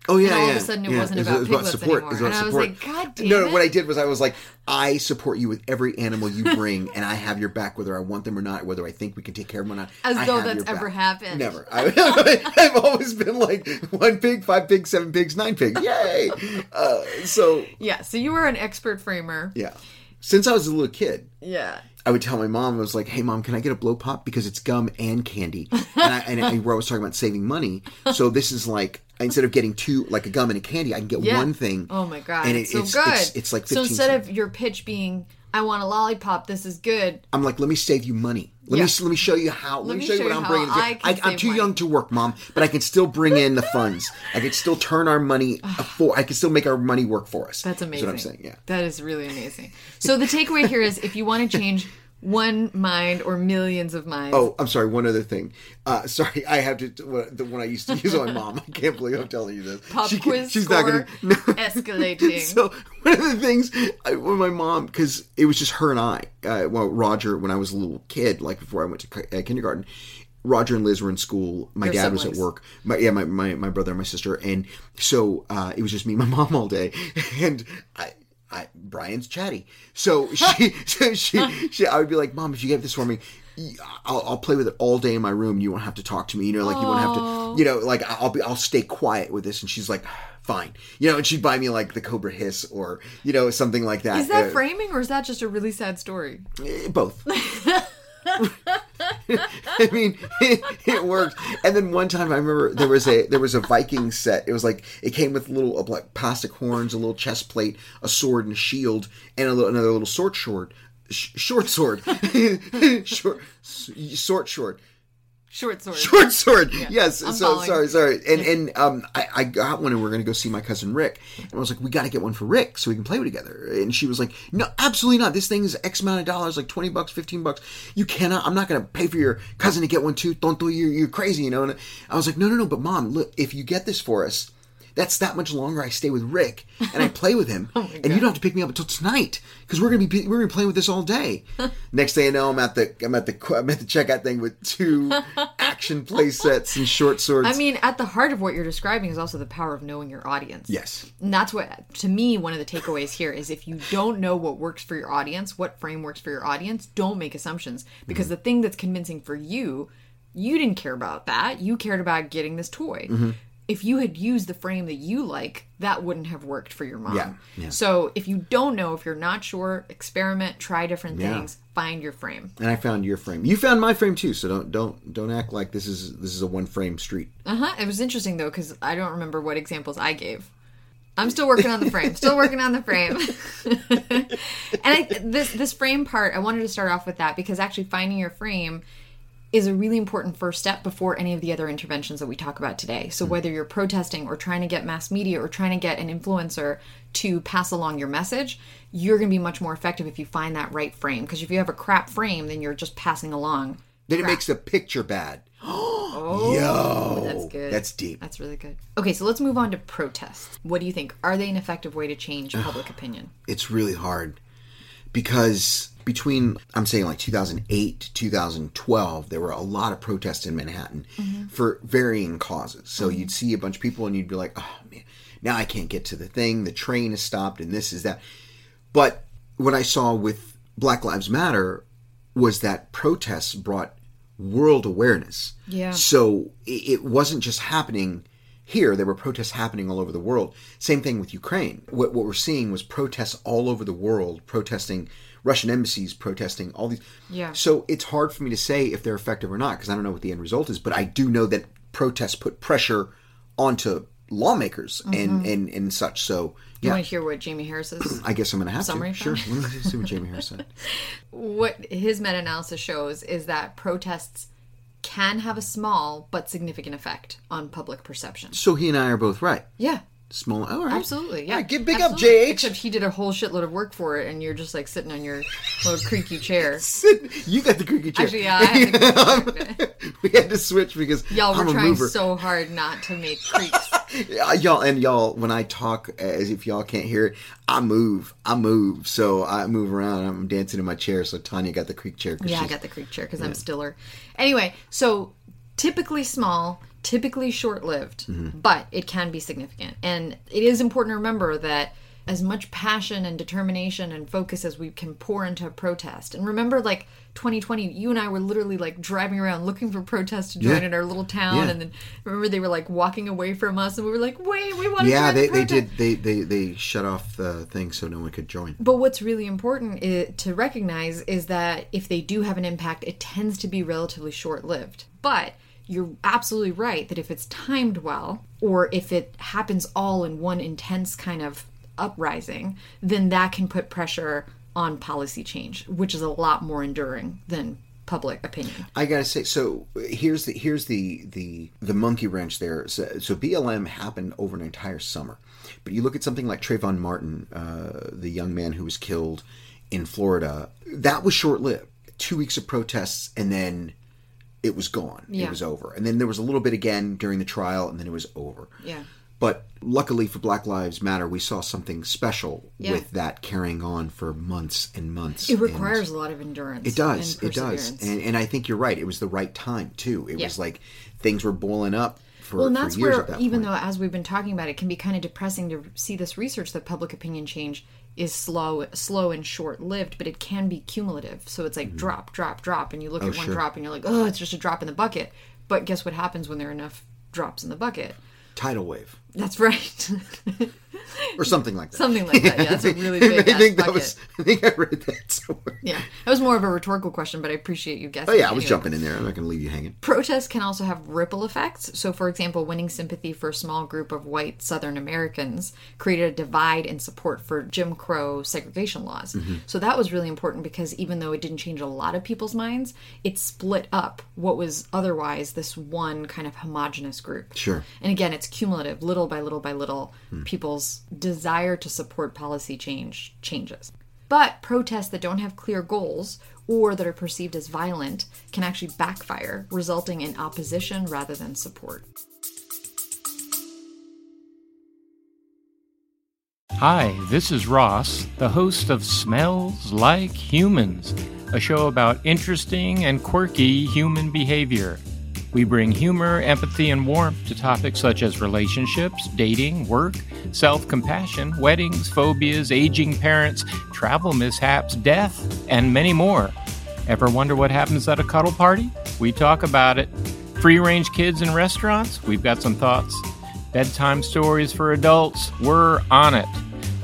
Speaker 2: Oh yeah,
Speaker 1: all of a sudden it
Speaker 2: yeah.
Speaker 1: wasn't about
Speaker 2: it was about support.
Speaker 1: anymore.
Speaker 2: It was about
Speaker 1: And I was like, God damn
Speaker 2: no, no, what I did was I was like, I support you with every animal you bring, and I have your back whether I want them or not, whether I think we can take care of them or not.
Speaker 1: As
Speaker 2: I
Speaker 1: though
Speaker 2: have
Speaker 1: that's ever happened.
Speaker 2: Never. I, I've always been like one pig, five pigs, seven pigs, nine pigs. Yay! Uh, so
Speaker 1: Yeah. So you were an expert framer.
Speaker 2: yeah, since I was a little kid.
Speaker 1: Yeah.
Speaker 2: I would tell my mom, I was like, "Hey, mom, can I get a blow pop because it's gum and candy?" And I, and I, where I was talking about saving money, so this is like instead of getting two, like a gum and a candy, I can get
Speaker 1: Yeah.
Speaker 2: one thing.
Speaker 1: Oh my god.
Speaker 2: And
Speaker 1: it's
Speaker 2: it-
Speaker 1: so
Speaker 2: it's,
Speaker 1: good.
Speaker 2: It's, it's like
Speaker 1: so instead
Speaker 2: cents.
Speaker 1: of your pitch being, "I want a lollipop. This is good."
Speaker 2: I'm like, let me save you money. Let
Speaker 1: Yeah.
Speaker 2: me let me show you how. Let, me show you what I'm bringing.
Speaker 1: I
Speaker 2: I'm too
Speaker 1: money.
Speaker 2: young to work, mom, but I can still bring in the funds. I can still turn our money for. I can still make our money work for us.
Speaker 1: That's amazing.
Speaker 2: what I'm saying. Yeah.
Speaker 1: That is really amazing. So the takeaway here is, if you want to change one mind or millions of minds,
Speaker 2: Oh, I'm sorry. One other thing. Uh, sorry, I have to. The one I used to use on my mom. I can't believe I'm telling you this.
Speaker 1: pop
Speaker 2: She-
Speaker 1: quiz
Speaker 2: she's not gonna. No.
Speaker 1: escalating.
Speaker 2: So one of the things I, when my mom, because it was just her and I. Uh, well, Roger, when I was a little kid, like before I went to uh, kindergarten, Roger and Liz were in school. My
Speaker 1: Your
Speaker 2: dad was at work. My, yeah, my, my my brother and my sister, and so uh, it was just me and my mom all day. And I, I Brian's chatty, so she, so she, she, I would be like, Mom, if you get this for me. I'll, I'll play with it all day in my room. You won't have to talk to me. You know, like you won't have to. You know, like I'll be. I'll stay quiet with this. And she's like, fine. You know, and she'd buy me like the Cobra Hiss or you know something like that.
Speaker 1: is that
Speaker 2: Uh,
Speaker 1: framing or is that just a really sad story?
Speaker 2: Both. I mean, it, it worked. And then one time, I remember there was a there was a Viking set. It was like it came with little like plastic horns, a little chest plate, a sword, and a shield, and a little, another little sword short. Sh- short sword, short, s- short,
Speaker 1: sword.
Speaker 2: short sword. Yes.
Speaker 1: I'm
Speaker 2: so
Speaker 1: following.
Speaker 2: sorry, sorry. And and um, I, I got one, and we're gonna go see my cousin Rick. And I was like, we got to get one for Rick so we can play together. And she was like, no, absolutely not. This thing is X amount of dollars, like twenty bucks, fifteen bucks. You cannot. I'm not gonna pay for your cousin to get one too. Don't do you? You're crazy, you know. And I was like, no, no, no. But mom, look, if you get this for us. That's that much longer I stay with Rick and I play with him, and you don't have to pick me up until tonight because we're gonna be we're gonna be playing with this all day. Next thing I know, I'm at the I'm at the I'm at the checkout thing with two action play sets and short swords.
Speaker 1: I mean, at the heart of what you're describing is also the power of knowing your audience.
Speaker 2: yes,
Speaker 1: And that's what, to me, one of the takeaways here is if you don't know what works for your audience, what frame works for your audience, don't make assumptions. Because
Speaker 2: Mm-hmm.
Speaker 1: the thing that's convincing for you, you didn't care about that. You cared about getting this toy. If you had used the frame that you like, that wouldn't have worked for your mom.
Speaker 2: Yeah, yeah.
Speaker 1: So if you don't know, if you're not sure, experiment, try different
Speaker 2: Yeah.
Speaker 1: things, find your frame.
Speaker 2: And I found your frame. You found my frame too, so don't don't don't act like this is this is a one frame street.
Speaker 1: Uh huh. It was interesting though because I don't remember what examples I gave. I'm still working on the frame. Still working on the frame. and I, this this frame part, I wanted to start off with that because actually finding your frame is a really important first step before any of the other interventions that we talk about today. So hmm. whether you're protesting or trying to get mass media or trying to get an influencer to pass along your message, you're going to be much more effective if you find that right frame. Because if you have a crap frame, then you're just passing along.
Speaker 2: Then it makes the picture bad.
Speaker 1: Oh,
Speaker 2: Yo,
Speaker 1: that's good.
Speaker 2: That's deep.
Speaker 1: That's really good. Okay, so let's move on to protests. What do you think? Are they an effective way to change public opinion?
Speaker 2: It's really hard because between I'm saying like 2008 to 2012, there were a lot of protests in Manhattan mm-hmm. for varying causes. So mm-hmm. you'd see a bunch of people and you'd be like, oh man, now I can't get to the thing. The train is stopped and this is that. But what I saw with Black Lives Matter was that protests brought world awareness.
Speaker 1: Yeah.
Speaker 2: So it wasn't just happening here. There were protests happening all over the world. Same thing with Ukraine. What, what we're seeing was protests all over the world, protesting Russian embassies, protesting all these.
Speaker 1: Yeah.
Speaker 2: So it's hard for me to say if they're effective or not because I don't know what the end result is. But I do know that protests put pressure onto lawmakers and, mm-hmm. and, and such. So
Speaker 1: You
Speaker 2: yeah.
Speaker 1: want to hear what Jamie Harris is?
Speaker 2: I guess I'm going to have
Speaker 1: Summary
Speaker 2: to. Sure. Let me see what Jamie Harris said.
Speaker 1: what his meta analysis shows is that protests can have a small but significant effect on public perception.
Speaker 2: So he and I are both right.
Speaker 1: Yeah.
Speaker 2: Small. All right.
Speaker 1: Absolutely, yeah.
Speaker 2: Right, give big
Speaker 1: Absolutely.
Speaker 2: up, JH.
Speaker 1: Except he did a whole shitload of work for it, and you're just like sitting on your little creaky chair.
Speaker 2: you got the creaky chair.
Speaker 1: Actually, yeah, I had
Speaker 2: we had to switch because
Speaker 1: y'all were
Speaker 2: I'm
Speaker 1: trying so hard not to make creaks.
Speaker 2: Yeah, y'all and y'all when I talk as if y'all can't hear it, I move. I move. So I move around. I'm dancing in my chair. So Tanya got the creak chair.
Speaker 1: Yeah, I got the creak chair because I'm stiller. Anyway, so typically small, typically short lived,
Speaker 2: Mm-hmm.
Speaker 1: but it can be significant. And it is important to remember that as much passion and determination and focus as we can pour into a protest. And remember, like 2020, you and I were literally like driving around looking for protests to join
Speaker 2: Yeah.
Speaker 1: in our little town.
Speaker 2: Yeah.
Speaker 1: And then remember, they were like walking away from us, and we were like, wait, we want to
Speaker 2: Yeah,
Speaker 1: join
Speaker 2: they,
Speaker 1: the
Speaker 2: they did. They, they they shut off the thing so no one could join.
Speaker 1: But what's really important i to recognize is that if they do have an impact, it tends to be relatively short lived. But you're absolutely right that if it's timed well, or if it happens all in one intense kind of uprising, then that can put pressure on policy change, which is a lot more enduring than public opinion.
Speaker 2: I gotta say, so here's the here's the the the monkey wrench there. So, so BLM happened over an entire summer, but you look at something like Trayvon Martin, uh, the young man who was killed in Florida. That was short lived. Two weeks of protests, and then it was gone.
Speaker 1: Yeah.
Speaker 2: It was over. And then there was a little bit again during the trial, and then it was over.
Speaker 1: Yeah.
Speaker 2: But luckily for Black Lives Matter, we saw something special
Speaker 1: Yeah.
Speaker 2: with that carrying on for months and months.
Speaker 1: It
Speaker 2: and-
Speaker 1: requires a lot of endurance.
Speaker 2: it does. It does. And, and I think you're right. It was the right time too. It
Speaker 1: Yeah.
Speaker 2: was like things were boiling up for,
Speaker 1: well, and that's where,
Speaker 2: that
Speaker 1: even
Speaker 2: point.
Speaker 1: though as we've been talking about, it can be kind of depressing to see this research that public opinion change is slow, slow and short-lived, but it can be cumulative. So it's like drop, drop, drop, and you look at one
Speaker 2: Mm-hmm. Oh, sure.
Speaker 1: drop and you're like, oh, it's just a drop in the bucket. But guess what happens when there are enough drops in the bucket?
Speaker 2: tidal wave
Speaker 1: That's right.
Speaker 2: or something like that.
Speaker 1: Something like that. Yeah, that's a really big
Speaker 2: I think that
Speaker 1: bucket.
Speaker 2: was. I think I read that somewhere.
Speaker 1: yeah, that was more of a rhetorical question, but I appreciate you guessing.
Speaker 2: Oh yeah, I was
Speaker 1: Anyway.
Speaker 2: jumping in there. I'm not going to leave you hanging.
Speaker 1: Protests can also have ripple effects. So, for example, winning sympathy for a small group of white Southern Americans created a divide in support for Jim Crow segregation laws. Mm-hmm. So, that was really important because even though it didn't change a lot of people's minds, it split up what was otherwise this one kind of homogenous group.
Speaker 2: Sure.
Speaker 1: And again, it's cumulative. Little by little by little, people's desire to support policy change changes. But protests that don't have clear goals or that are perceived as violent can actually backfire, resulting in opposition rather than support.
Speaker 4: Hi, this is Ross, the host of Smells Like Humans, a show about interesting and quirky human behavior. We bring humor, empathy, and warmth to topics such as relationships, dating, work, self compassion, weddings, phobias, aging parents, travel mishaps, death, and many more. Ever wonder what happens at a cuddle party? We talk about it. Free range kids in restaurants? We've got some thoughts. Bedtime stories for adults, we're on it.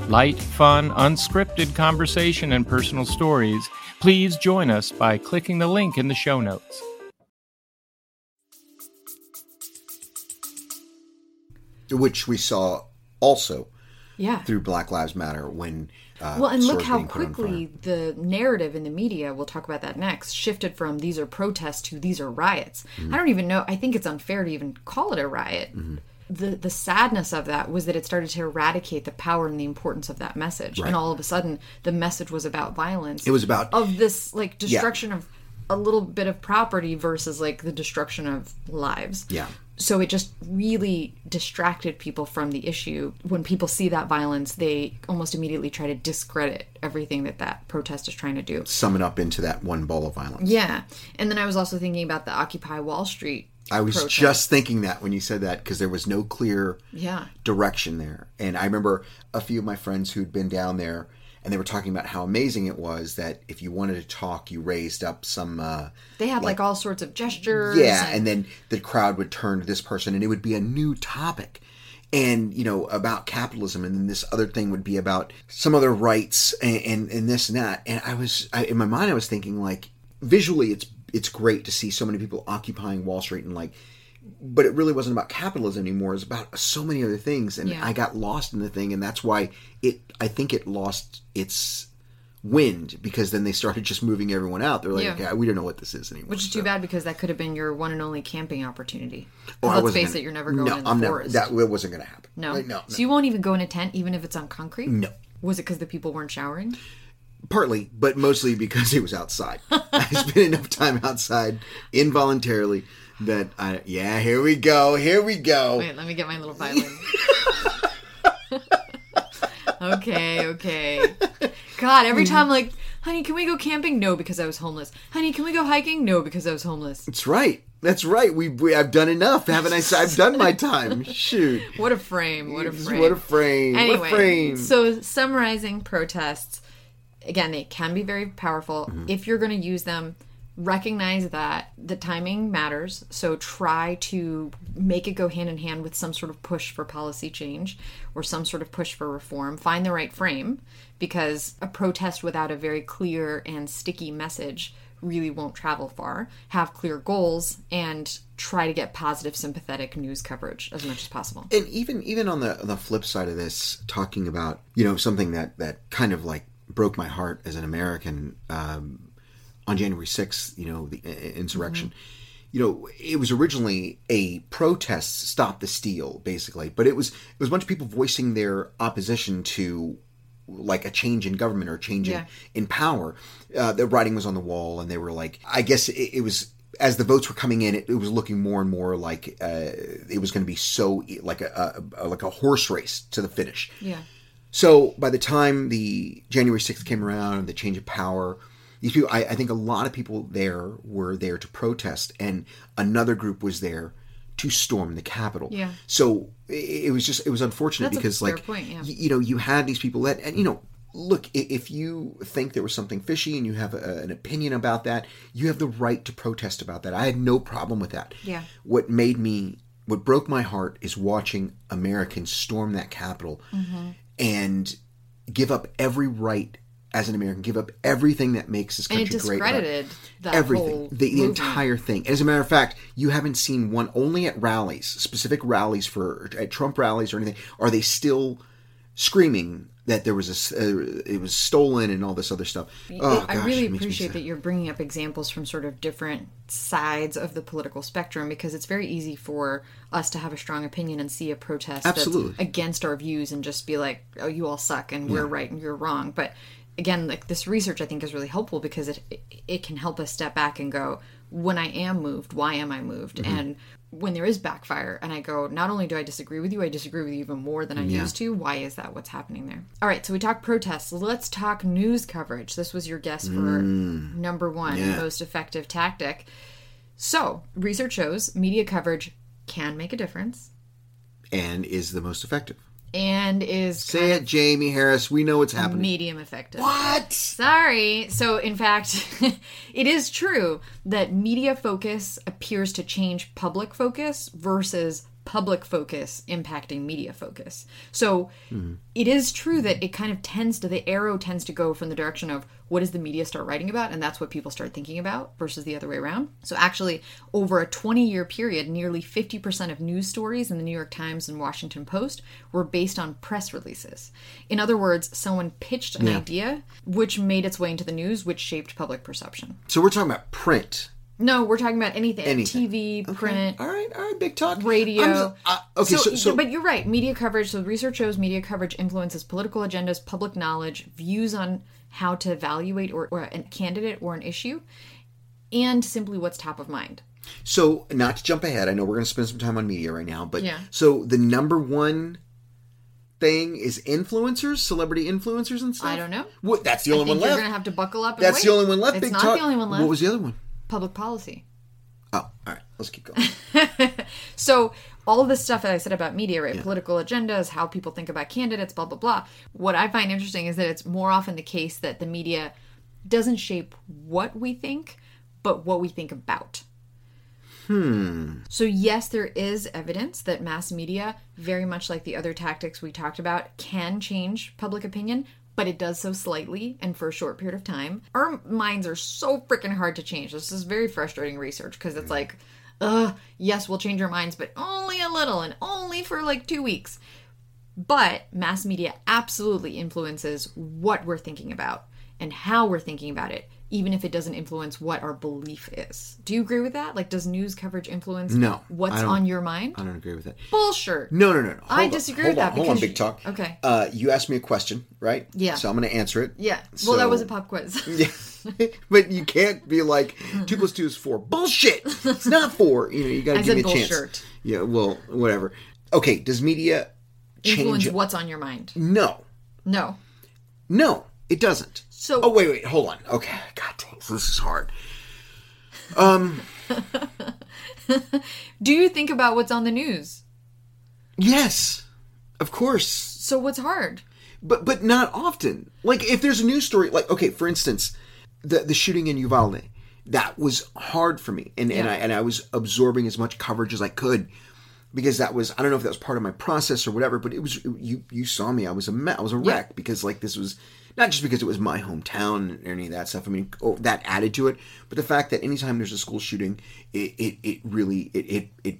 Speaker 4: Light, fun, unscripted conversation and personal stories. Please join us by clicking the link in the show notes.
Speaker 2: Which we saw also
Speaker 1: Yeah.
Speaker 2: through Black Lives Matter when. Uh,
Speaker 1: Well, and look how
Speaker 2: being put on
Speaker 1: quickly the narrative in the media, we'll talk about that next, shifted from these are protests to these are riots.
Speaker 2: Mm-hmm.
Speaker 1: I don't even know, I think it's unfair to even call it a riot.
Speaker 2: Mm-hmm.
Speaker 1: The, the sadness of that was that it started to eradicate the power and the importance of that message. And all of a sudden, the message was about violence.
Speaker 2: It was about
Speaker 1: of this like destruction of a little bit of property versus like the destruction of lives.
Speaker 2: Yeah.
Speaker 1: So it just really distracted people from the issue. When people see that violence, they almost immediately try to discredit everything that that protest is trying to do.
Speaker 2: sum it up into that one ball of violence.
Speaker 1: Yeah. And then I was also thinking about the Occupy Wall Street.
Speaker 2: I was
Speaker 1: protest.
Speaker 2: just thinking that when you said that because there was no clear
Speaker 1: Yeah.
Speaker 2: direction there. And I remember a few of my friends who'd been down there and they were talking about how amazing it was that if you wanted to talk, you raised up some. Uh,
Speaker 1: They had like, all sorts of gestures.
Speaker 2: yeah,
Speaker 1: and-
Speaker 2: and then the crowd would turn to this person and it would be a new topic. And, you know, about capitalism, and then this other thing would be about some other rights and, and, and this and that. And I was, I, in my mind, I was thinking, like, visually, it's it's great to see so many people occupying Wall Street and, like, but it really wasn't about capitalism anymore. It was about so many other things, and
Speaker 1: Yeah.
Speaker 2: I got lost in the thing, and that's why it. I think it lost its wind because then they started just moving everyone out. They're like,
Speaker 1: Yeah.
Speaker 2: okay, we don't know what this is anymore.
Speaker 1: which is too bad because that could have been your one and only camping opportunity.
Speaker 2: Oh, I
Speaker 1: Let's
Speaker 2: wasn't
Speaker 1: face
Speaker 2: gonna-
Speaker 1: it, you're never going
Speaker 2: no,
Speaker 1: in the
Speaker 2: I'm
Speaker 1: forest.
Speaker 2: Never, that it wasn't going to happen.
Speaker 1: no.
Speaker 2: Like, no,
Speaker 1: So you won't even go in a tent even if it's on concrete?
Speaker 2: no.
Speaker 1: Was it because the people weren't showering?
Speaker 2: Partly, but mostly because it was outside. I spent enough time outside involuntarily that I. Yeah, here we go. Here we go.
Speaker 1: Wait, let me get my little violin. okay, okay. God, every time like, honey, can we go camping? No, because I was homeless. Honey, can we go hiking? No, because I was homeless.
Speaker 2: That's right. That's right. We, we I've done enough, haven't I? I've done my time. Shoot.
Speaker 1: What a frame! What a frame!
Speaker 2: What a frame.
Speaker 1: Anyway,
Speaker 2: what a frame.
Speaker 1: so summarizing protests, again, they can be very powerful.
Speaker 2: Mm-hmm.
Speaker 1: If you're going to use them, recognize that the timing matters. So try to make it go hand in hand with some sort of push for policy change or some sort of push for reform. Find the right frame because a protest without a very clear and sticky message really won't travel far. Have clear goals and try to get positive sympathetic news coverage as much as possible.
Speaker 2: and even even on the the flip side of this, talking about you know something that that kind of like broke my heart as an American um, on January sixth, you know, the uh, insurrection. You know, it was originally a protest, stop the steal, basically, but it was it was a bunch of people voicing their opposition to like a change in government or a change
Speaker 1: Yeah.
Speaker 2: in, in power. Uh, the writing was on the wall, and they were like, I guess it, it was as the votes were coming in, it, it was looking more and more like uh, it was going to be so like a, a, a like a horse race to the finish.
Speaker 1: Yeah.
Speaker 2: So by the time the January 6th came around and the change of power, these people, I, I think a lot of people there were there to protest, and another group was there to storm the Capitol.
Speaker 1: Yeah.
Speaker 2: So it, it was just, it was unfortunate
Speaker 1: That's
Speaker 2: because, like,
Speaker 1: point, yeah.
Speaker 2: y- you know, you had these people that, and you know, look, if you think there was something fishy and you have a, an opinion about that, you have the right to protest about that. I had no problem with that.
Speaker 1: Yeah.
Speaker 2: What made me, what broke my heart is watching Americans storm that Capitol
Speaker 1: Mm-hmm.
Speaker 2: and give up every right as an American, give up everything that makes this
Speaker 1: And
Speaker 2: country
Speaker 1: it
Speaker 2: great. about-
Speaker 1: discredited that
Speaker 2: everything,
Speaker 1: whole
Speaker 2: the, the entire thing. As a matter of fact, you haven't seen one only at rallies, specific rallies for at Trump rallies or anything. Are they still screaming that there was a uh, it was stolen and all this other stuff? Oh,
Speaker 1: I
Speaker 2: gosh,
Speaker 1: really
Speaker 2: it makes me
Speaker 1: appreciate that you're bringing up examples from sort of different sides of the political spectrum because it's very easy for us to have a strong opinion and see a protest
Speaker 2: Absolutely.
Speaker 1: that's against our views and just be like, "Oh, you all suck and we're right and you're wrong." But again, like this research, I think is really helpful because it it can help us step back and go, "When I am moved, why am I moved?"
Speaker 2: Mm-hmm.
Speaker 1: And when there is backfire and I go, not only do I disagree with you, I disagree with you even more than I used to. Why is that? What's happening there? All right, so we talk protests. Let's talk news coverage. This was your guess for number one
Speaker 2: Mm. yeah.
Speaker 1: most effective tactic. So, research shows media coverage can make a difference
Speaker 2: and is the most effective.
Speaker 1: And is
Speaker 2: Say it, Jamie Harris. We know what's happening.
Speaker 1: medium effective.
Speaker 2: What?
Speaker 1: Sorry. So, in fact, it is true that media focus appears to change public focus versus public focus impacting media focus. So it is true that it kind of tends to, the arrow tends to go from the direction of what does the media start writing about? And that's what people start thinking about versus the other way around. So actually, over a 20 year period, nearly 50% of news stories in the New York Times and Washington Post were based on press releases. In other words, someone pitched an idea which made its way into the news, which shaped public perception.
Speaker 2: So we're talking about print.
Speaker 1: No, we're talking about anything,
Speaker 2: Anything.
Speaker 1: TV, print,
Speaker 2: All right, all right, big talk.
Speaker 1: radio.
Speaker 2: Uh, okay, so, so,
Speaker 1: but you're right. Media coverage. So research shows media coverage influences political agendas, public knowledge, views on how to evaluate or, or a candidate or an issue, and simply what's top of mind.
Speaker 2: so not to jump ahead, I know we're going to spend some time on media right now, but
Speaker 1: Yeah.
Speaker 2: so the number one thing is influencers, celebrity influencers, and stuff.
Speaker 1: I don't know.
Speaker 2: What? That's the only one
Speaker 1: you're
Speaker 2: left.
Speaker 1: gonna have to buckle up.
Speaker 2: That's
Speaker 1: wait.
Speaker 2: the only one left.
Speaker 1: It's
Speaker 2: big
Speaker 1: not
Speaker 2: talk.
Speaker 1: the only one left.
Speaker 2: What was the other one?
Speaker 1: Public policy.
Speaker 2: Oh, all right. Let's keep going.
Speaker 1: So all this stuff that I said about media, right? Political agendas, how people think about candidates, blah blah blah. What I find interesting is that it's more often the case that the media doesn't shape what we think, but what we think about. Hmm. So yes, there is evidence that mass media, very much like the other tactics we talked about, can change public opinion, but it does so slightly and for a short period of time. Our minds are so freaking hard to change. This is very frustrating research because it's like, uh, yes, we'll change our minds, but only a little and only for like two weeks. But mass media absolutely influences what we're thinking about and how we're thinking about it, even if it doesn't influence what our belief is. Do you agree with that? Like, does news coverage influence
Speaker 2: No,
Speaker 1: what's on your mind?
Speaker 2: I don't agree with that.
Speaker 1: Bullshit.
Speaker 2: No, no, no, no.
Speaker 1: I
Speaker 2: on,
Speaker 1: disagree with
Speaker 2: on,
Speaker 1: that
Speaker 2: Hold on, big talk.
Speaker 1: okay.
Speaker 2: Uh, you asked me a question, right?
Speaker 1: Yeah.
Speaker 2: So I'm going to answer it.
Speaker 1: Yeah. Well, that was a pop quiz.
Speaker 2: Yeah. but you can't be like two plus two is four. Bullshit. It's not four. You know, you got to give me a chance.
Speaker 1: bullshit.
Speaker 2: Yeah. Well, whatever. Okay. Does media
Speaker 1: influence
Speaker 2: change?
Speaker 1: what's on your mind.
Speaker 2: No.
Speaker 1: No.
Speaker 2: No, it doesn't.
Speaker 1: So-
Speaker 2: Oh wait, wait, hold on. Okay. God dang, so this is hard.
Speaker 1: Um, Do you think about what's on the news?
Speaker 2: Yes, of course.
Speaker 1: So what's hard?
Speaker 2: but but not often. Like if there's a news story, like okay, for instance, the the shooting in Uvalde, that was hard for me, and and I and I was absorbing as much coverage as I could because that was I don't know if that was part of my process or whatever, but it was you you saw me, I was a I was a wreck because like this was not just because it was my hometown or any of that stuff. I mean, oh, that added to it, but the fact that anytime there's a school shooting, it it, it really it it. it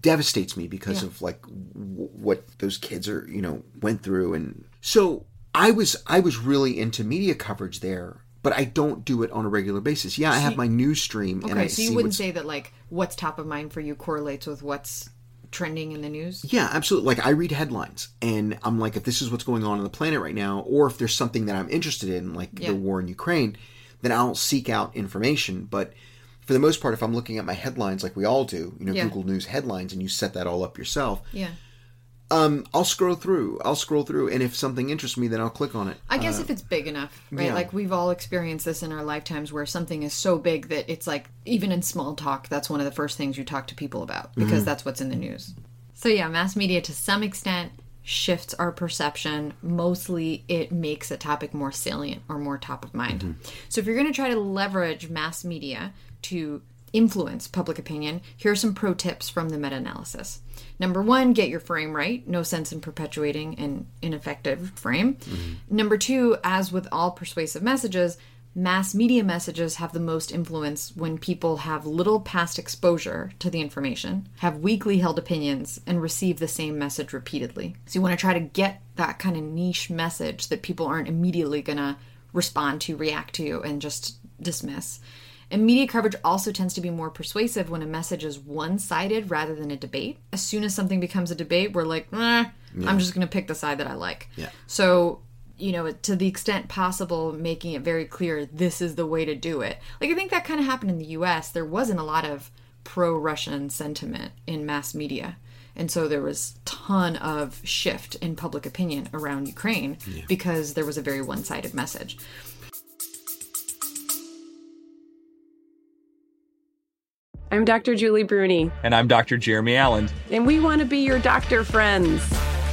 Speaker 2: devastates me because of like w- what those kids are you know went through and so i was i was really into media coverage there but i don't do it on a regular basis yeah i have my news stream and i
Speaker 1: Okay, so you wouldn't say that like what's top of mind for you correlates with what's trending in the news?
Speaker 2: yeah absolutely like i read headlines and i'm like if this is what's going on on the planet right now or if there's something that i'm interested in like
Speaker 1: Yeah.
Speaker 2: the war in ukraine then i'll seek out information but for the most part if i'm looking at my headlines like we all do you know
Speaker 1: Yeah.
Speaker 2: google news headlines and you set that all up yourself
Speaker 1: Yeah.
Speaker 2: Um, I'll scroll through. I'll scroll through, and if something interests me, then I'll click on it.
Speaker 1: I guess uh, if it's big enough, right?
Speaker 2: yeah.
Speaker 1: Like we've all experienced this in our lifetimes where something is so big that it's like even in small talk, that's one of the first things you talk to people about because mm-hmm. that's what's in the news. So yeah, mass media to some extent shifts our perception. Mostly it makes a topic more salient or more top of mind. Mm-hmm. So if you're going to try to leverage mass media to influence public opinion, here are some pro tips from the meta analysis. Number one, get your frame right. No sense in perpetuating an ineffective frame. Mm-hmm. Number two, as with all persuasive messages, mass media messages have the most influence when people have little past exposure to the information, have weakly held opinions, and receive the same message repeatedly. So you want to try to get that kind of niche message that people aren't immediately going to respond to, react to, and just dismiss. And media coverage also tends to be more persuasive when a message is one sided rather than a debate. As soon as something becomes a debate, we're like, eh, I'm just going to pick the side that I like.
Speaker 2: Yeah.
Speaker 1: So, you know, to the extent possible, making it very clear this is the way to do it. Like, I think that kind of happened in the US. There wasn't a lot of pro Russian sentiment in mass media. And so there was ton of shift in public opinion around Ukraine because there was a very one sided message.
Speaker 5: I'm Dr. Julie Bruni,
Speaker 6: And I'm Dr. Jeremy Allen.
Speaker 5: and we want to be your doctor friends.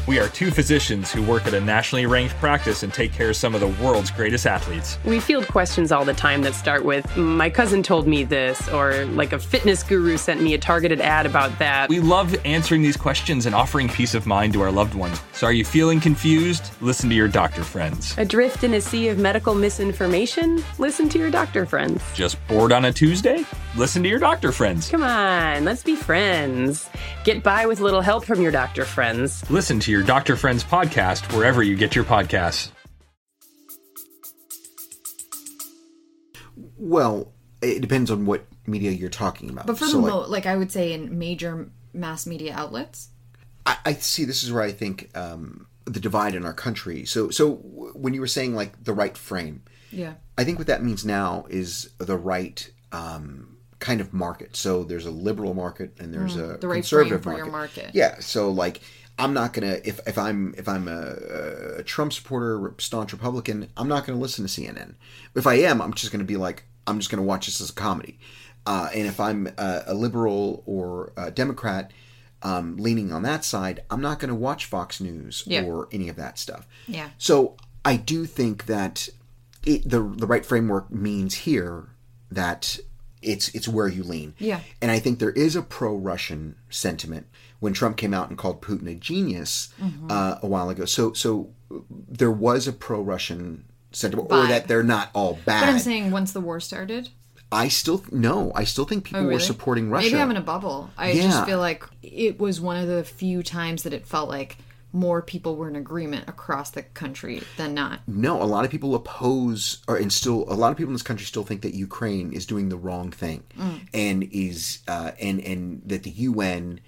Speaker 5: We are two physicians who work at a nationally ranked practice and take care of some of the world's greatest athletes.
Speaker 6: We field questions all the time that start with, My cousin told me this, or like a fitness guru sent me a targeted ad about that.
Speaker 5: We love answering these questions and offering peace of mind to our loved ones. So are you feeling confused? Listen to your doctor friends.
Speaker 6: Adrift in a sea of medical misinformation? Listen to your doctor friends.
Speaker 5: Just bored on a Tuesday? Listen to your doctor friends.
Speaker 6: Come on, let's be friends. Get by with a little help from your doctor friends.
Speaker 5: Listen to your Doctor Friends podcast wherever you get your podcasts.
Speaker 2: Well, it depends on what media you're talking about.
Speaker 1: But for
Speaker 2: So,
Speaker 1: the
Speaker 2: like,
Speaker 1: mo like I would say in major mass media outlets.
Speaker 2: I, I see. This is where I think um, the divide in our country. So, so when you were saying like the right frame,
Speaker 1: Yeah.
Speaker 2: I think what that means now is the right um, kind of market. So there's a liberal market and there's a
Speaker 1: Mm, the right frame
Speaker 2: conservative
Speaker 1: for your market.
Speaker 2: Yeah. So like I'm not gonna if if I'm if I'm a, a Trump supporter, staunch Republican, I'm not gonna listen to CNN. If I am, I'm just gonna be like I'm just gonna watch this as a comedy. Uh, and if I'm a, a liberal or a Democrat. Um, leaning on that side, I'm not going to watch Fox News
Speaker 1: Yeah.
Speaker 2: or any of that stuff.
Speaker 1: Yeah.
Speaker 2: So I do think that it, the the right framework means here that it's it's where you lean.
Speaker 1: Yeah.
Speaker 2: And I think there is a pro-Russian sentiment when Trump came out and called Putin a genius
Speaker 1: Mm-hmm.
Speaker 2: uh, a while ago. So so there was a pro-Russian sentiment, or that they're not all bad.
Speaker 1: But I'm saying once the war started.
Speaker 2: I still no. I still think people
Speaker 1: Oh,
Speaker 2: were supporting Russia.
Speaker 1: Maybe I'm in a bubble. I
Speaker 2: Yeah.
Speaker 1: just feel like it was one of the few times that it felt like more people were in agreement across the country than not.
Speaker 2: No, a lot of people oppose, or and still a lot of people in this country still think that Ukraine is doing the wrong thing,
Speaker 1: Mm.
Speaker 2: and is uh, and and that the UN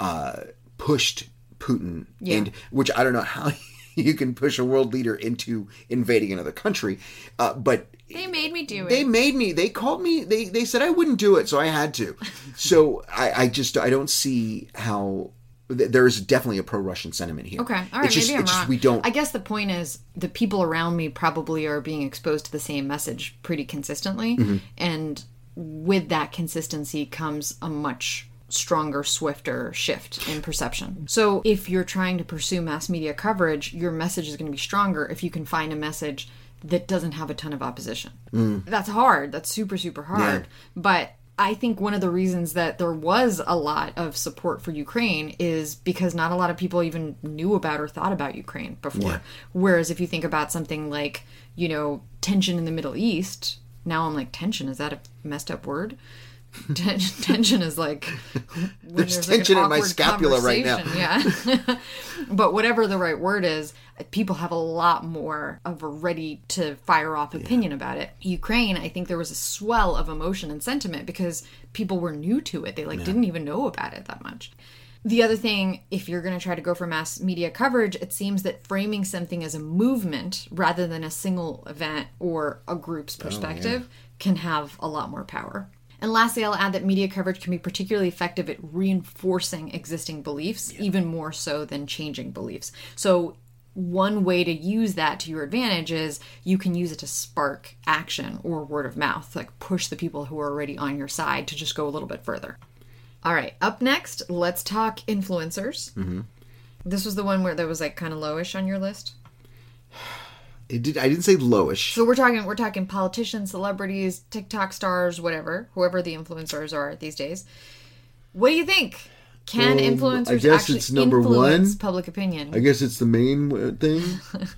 Speaker 2: uh, pushed Putin,
Speaker 1: Yeah.
Speaker 2: and which I don't know how you can push a world leader into invading another country, uh, but
Speaker 1: They made me do it.
Speaker 2: they made me. They called me. They they said I wouldn't do it, so I had to. so I, I just I don't see how. th- There is definitely a pro-Russian sentiment here.
Speaker 1: Okay, all right,
Speaker 2: It's just,
Speaker 1: maybe I'm wrong.
Speaker 2: just we don't.
Speaker 1: I guess the point is the people around me probably are being exposed to the same message pretty consistently,
Speaker 2: Mm-hmm.
Speaker 1: and with that consistency comes a much stronger, swifter shift in perception. So if you're trying to pursue mass media coverage, your message is going to be stronger if you can find a message that doesn't have a ton of opposition. Mm. That's hard. That's super super hard. But I think one of the reasons that there was a lot of support for Ukraine is because not a lot of people even knew about or thought about Ukraine before. Whereas if you think about something like, you know, tension in the Middle East, now I'm like, tension, is that a messed up word? Ten- tension is like
Speaker 2: There's
Speaker 1: like,
Speaker 2: tension in my scapula right now.
Speaker 1: Yeah. but whatever the right word is, people have a lot more of a ready to fire off opinion about it. Ukraine, I think there was a swell of emotion and sentiment because people were new to it. They like didn't even know about it that much. The other thing, if you're going to try to go for mass media coverage, it seems that framing something as a movement rather than a single event or a group's oh, perspective can have a lot more power. And lastly, I'll add that media coverage can be particularly effective at reinforcing existing beliefs, even more so than changing beliefs. So, one way to use that to your advantage is you can use it to spark action or word of mouth, like push the people who are already on your side to just go a little bit further. All right, up next, let's talk influencers. Mm-hmm. This was the one where that was like kind of lowish on your list.
Speaker 2: It did. I didn't say lowish.
Speaker 1: So we're talking we're talking politicians, celebrities, TikTok stars, whatever, whoever the influencers are these days. What do you think? Can
Speaker 2: Um, I guess
Speaker 1: actually
Speaker 2: it's number
Speaker 1: influence
Speaker 2: one.
Speaker 1: public opinion?
Speaker 2: I guess it's the main thing.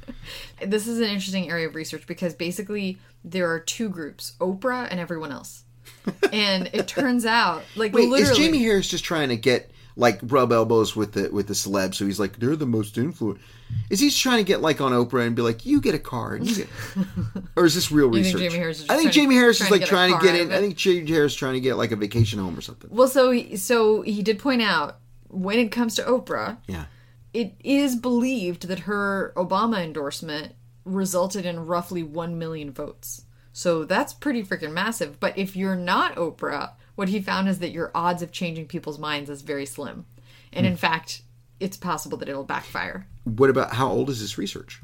Speaker 1: this is an interesting area of research because basically there are two groups, Oprah and everyone else. and it turns out like
Speaker 2: Wait,
Speaker 1: literally
Speaker 2: is Jamie Harris just trying to get like rub elbows with the with the celebs? So he's like, they're the most influential. Is he trying to get like on Oprah and be like, you get a car, you get, or is this real
Speaker 1: think
Speaker 2: research?
Speaker 1: Is
Speaker 2: I think Jamie Harris is
Speaker 1: trying to
Speaker 2: like
Speaker 1: get
Speaker 2: trying to get in. I think Jamie Harris is trying to get like a vacation home or something.
Speaker 1: Well, so he, so he did point out when it comes to Oprah,
Speaker 2: Yeah.
Speaker 1: it is believed that her Obama endorsement resulted in roughly 1 million votes. So that's pretty freaking massive. But if you're not Oprah, what he found is that your odds of changing people's minds is very slim. And in fact, it's possible that it'll backfire.
Speaker 2: What about how old is this research?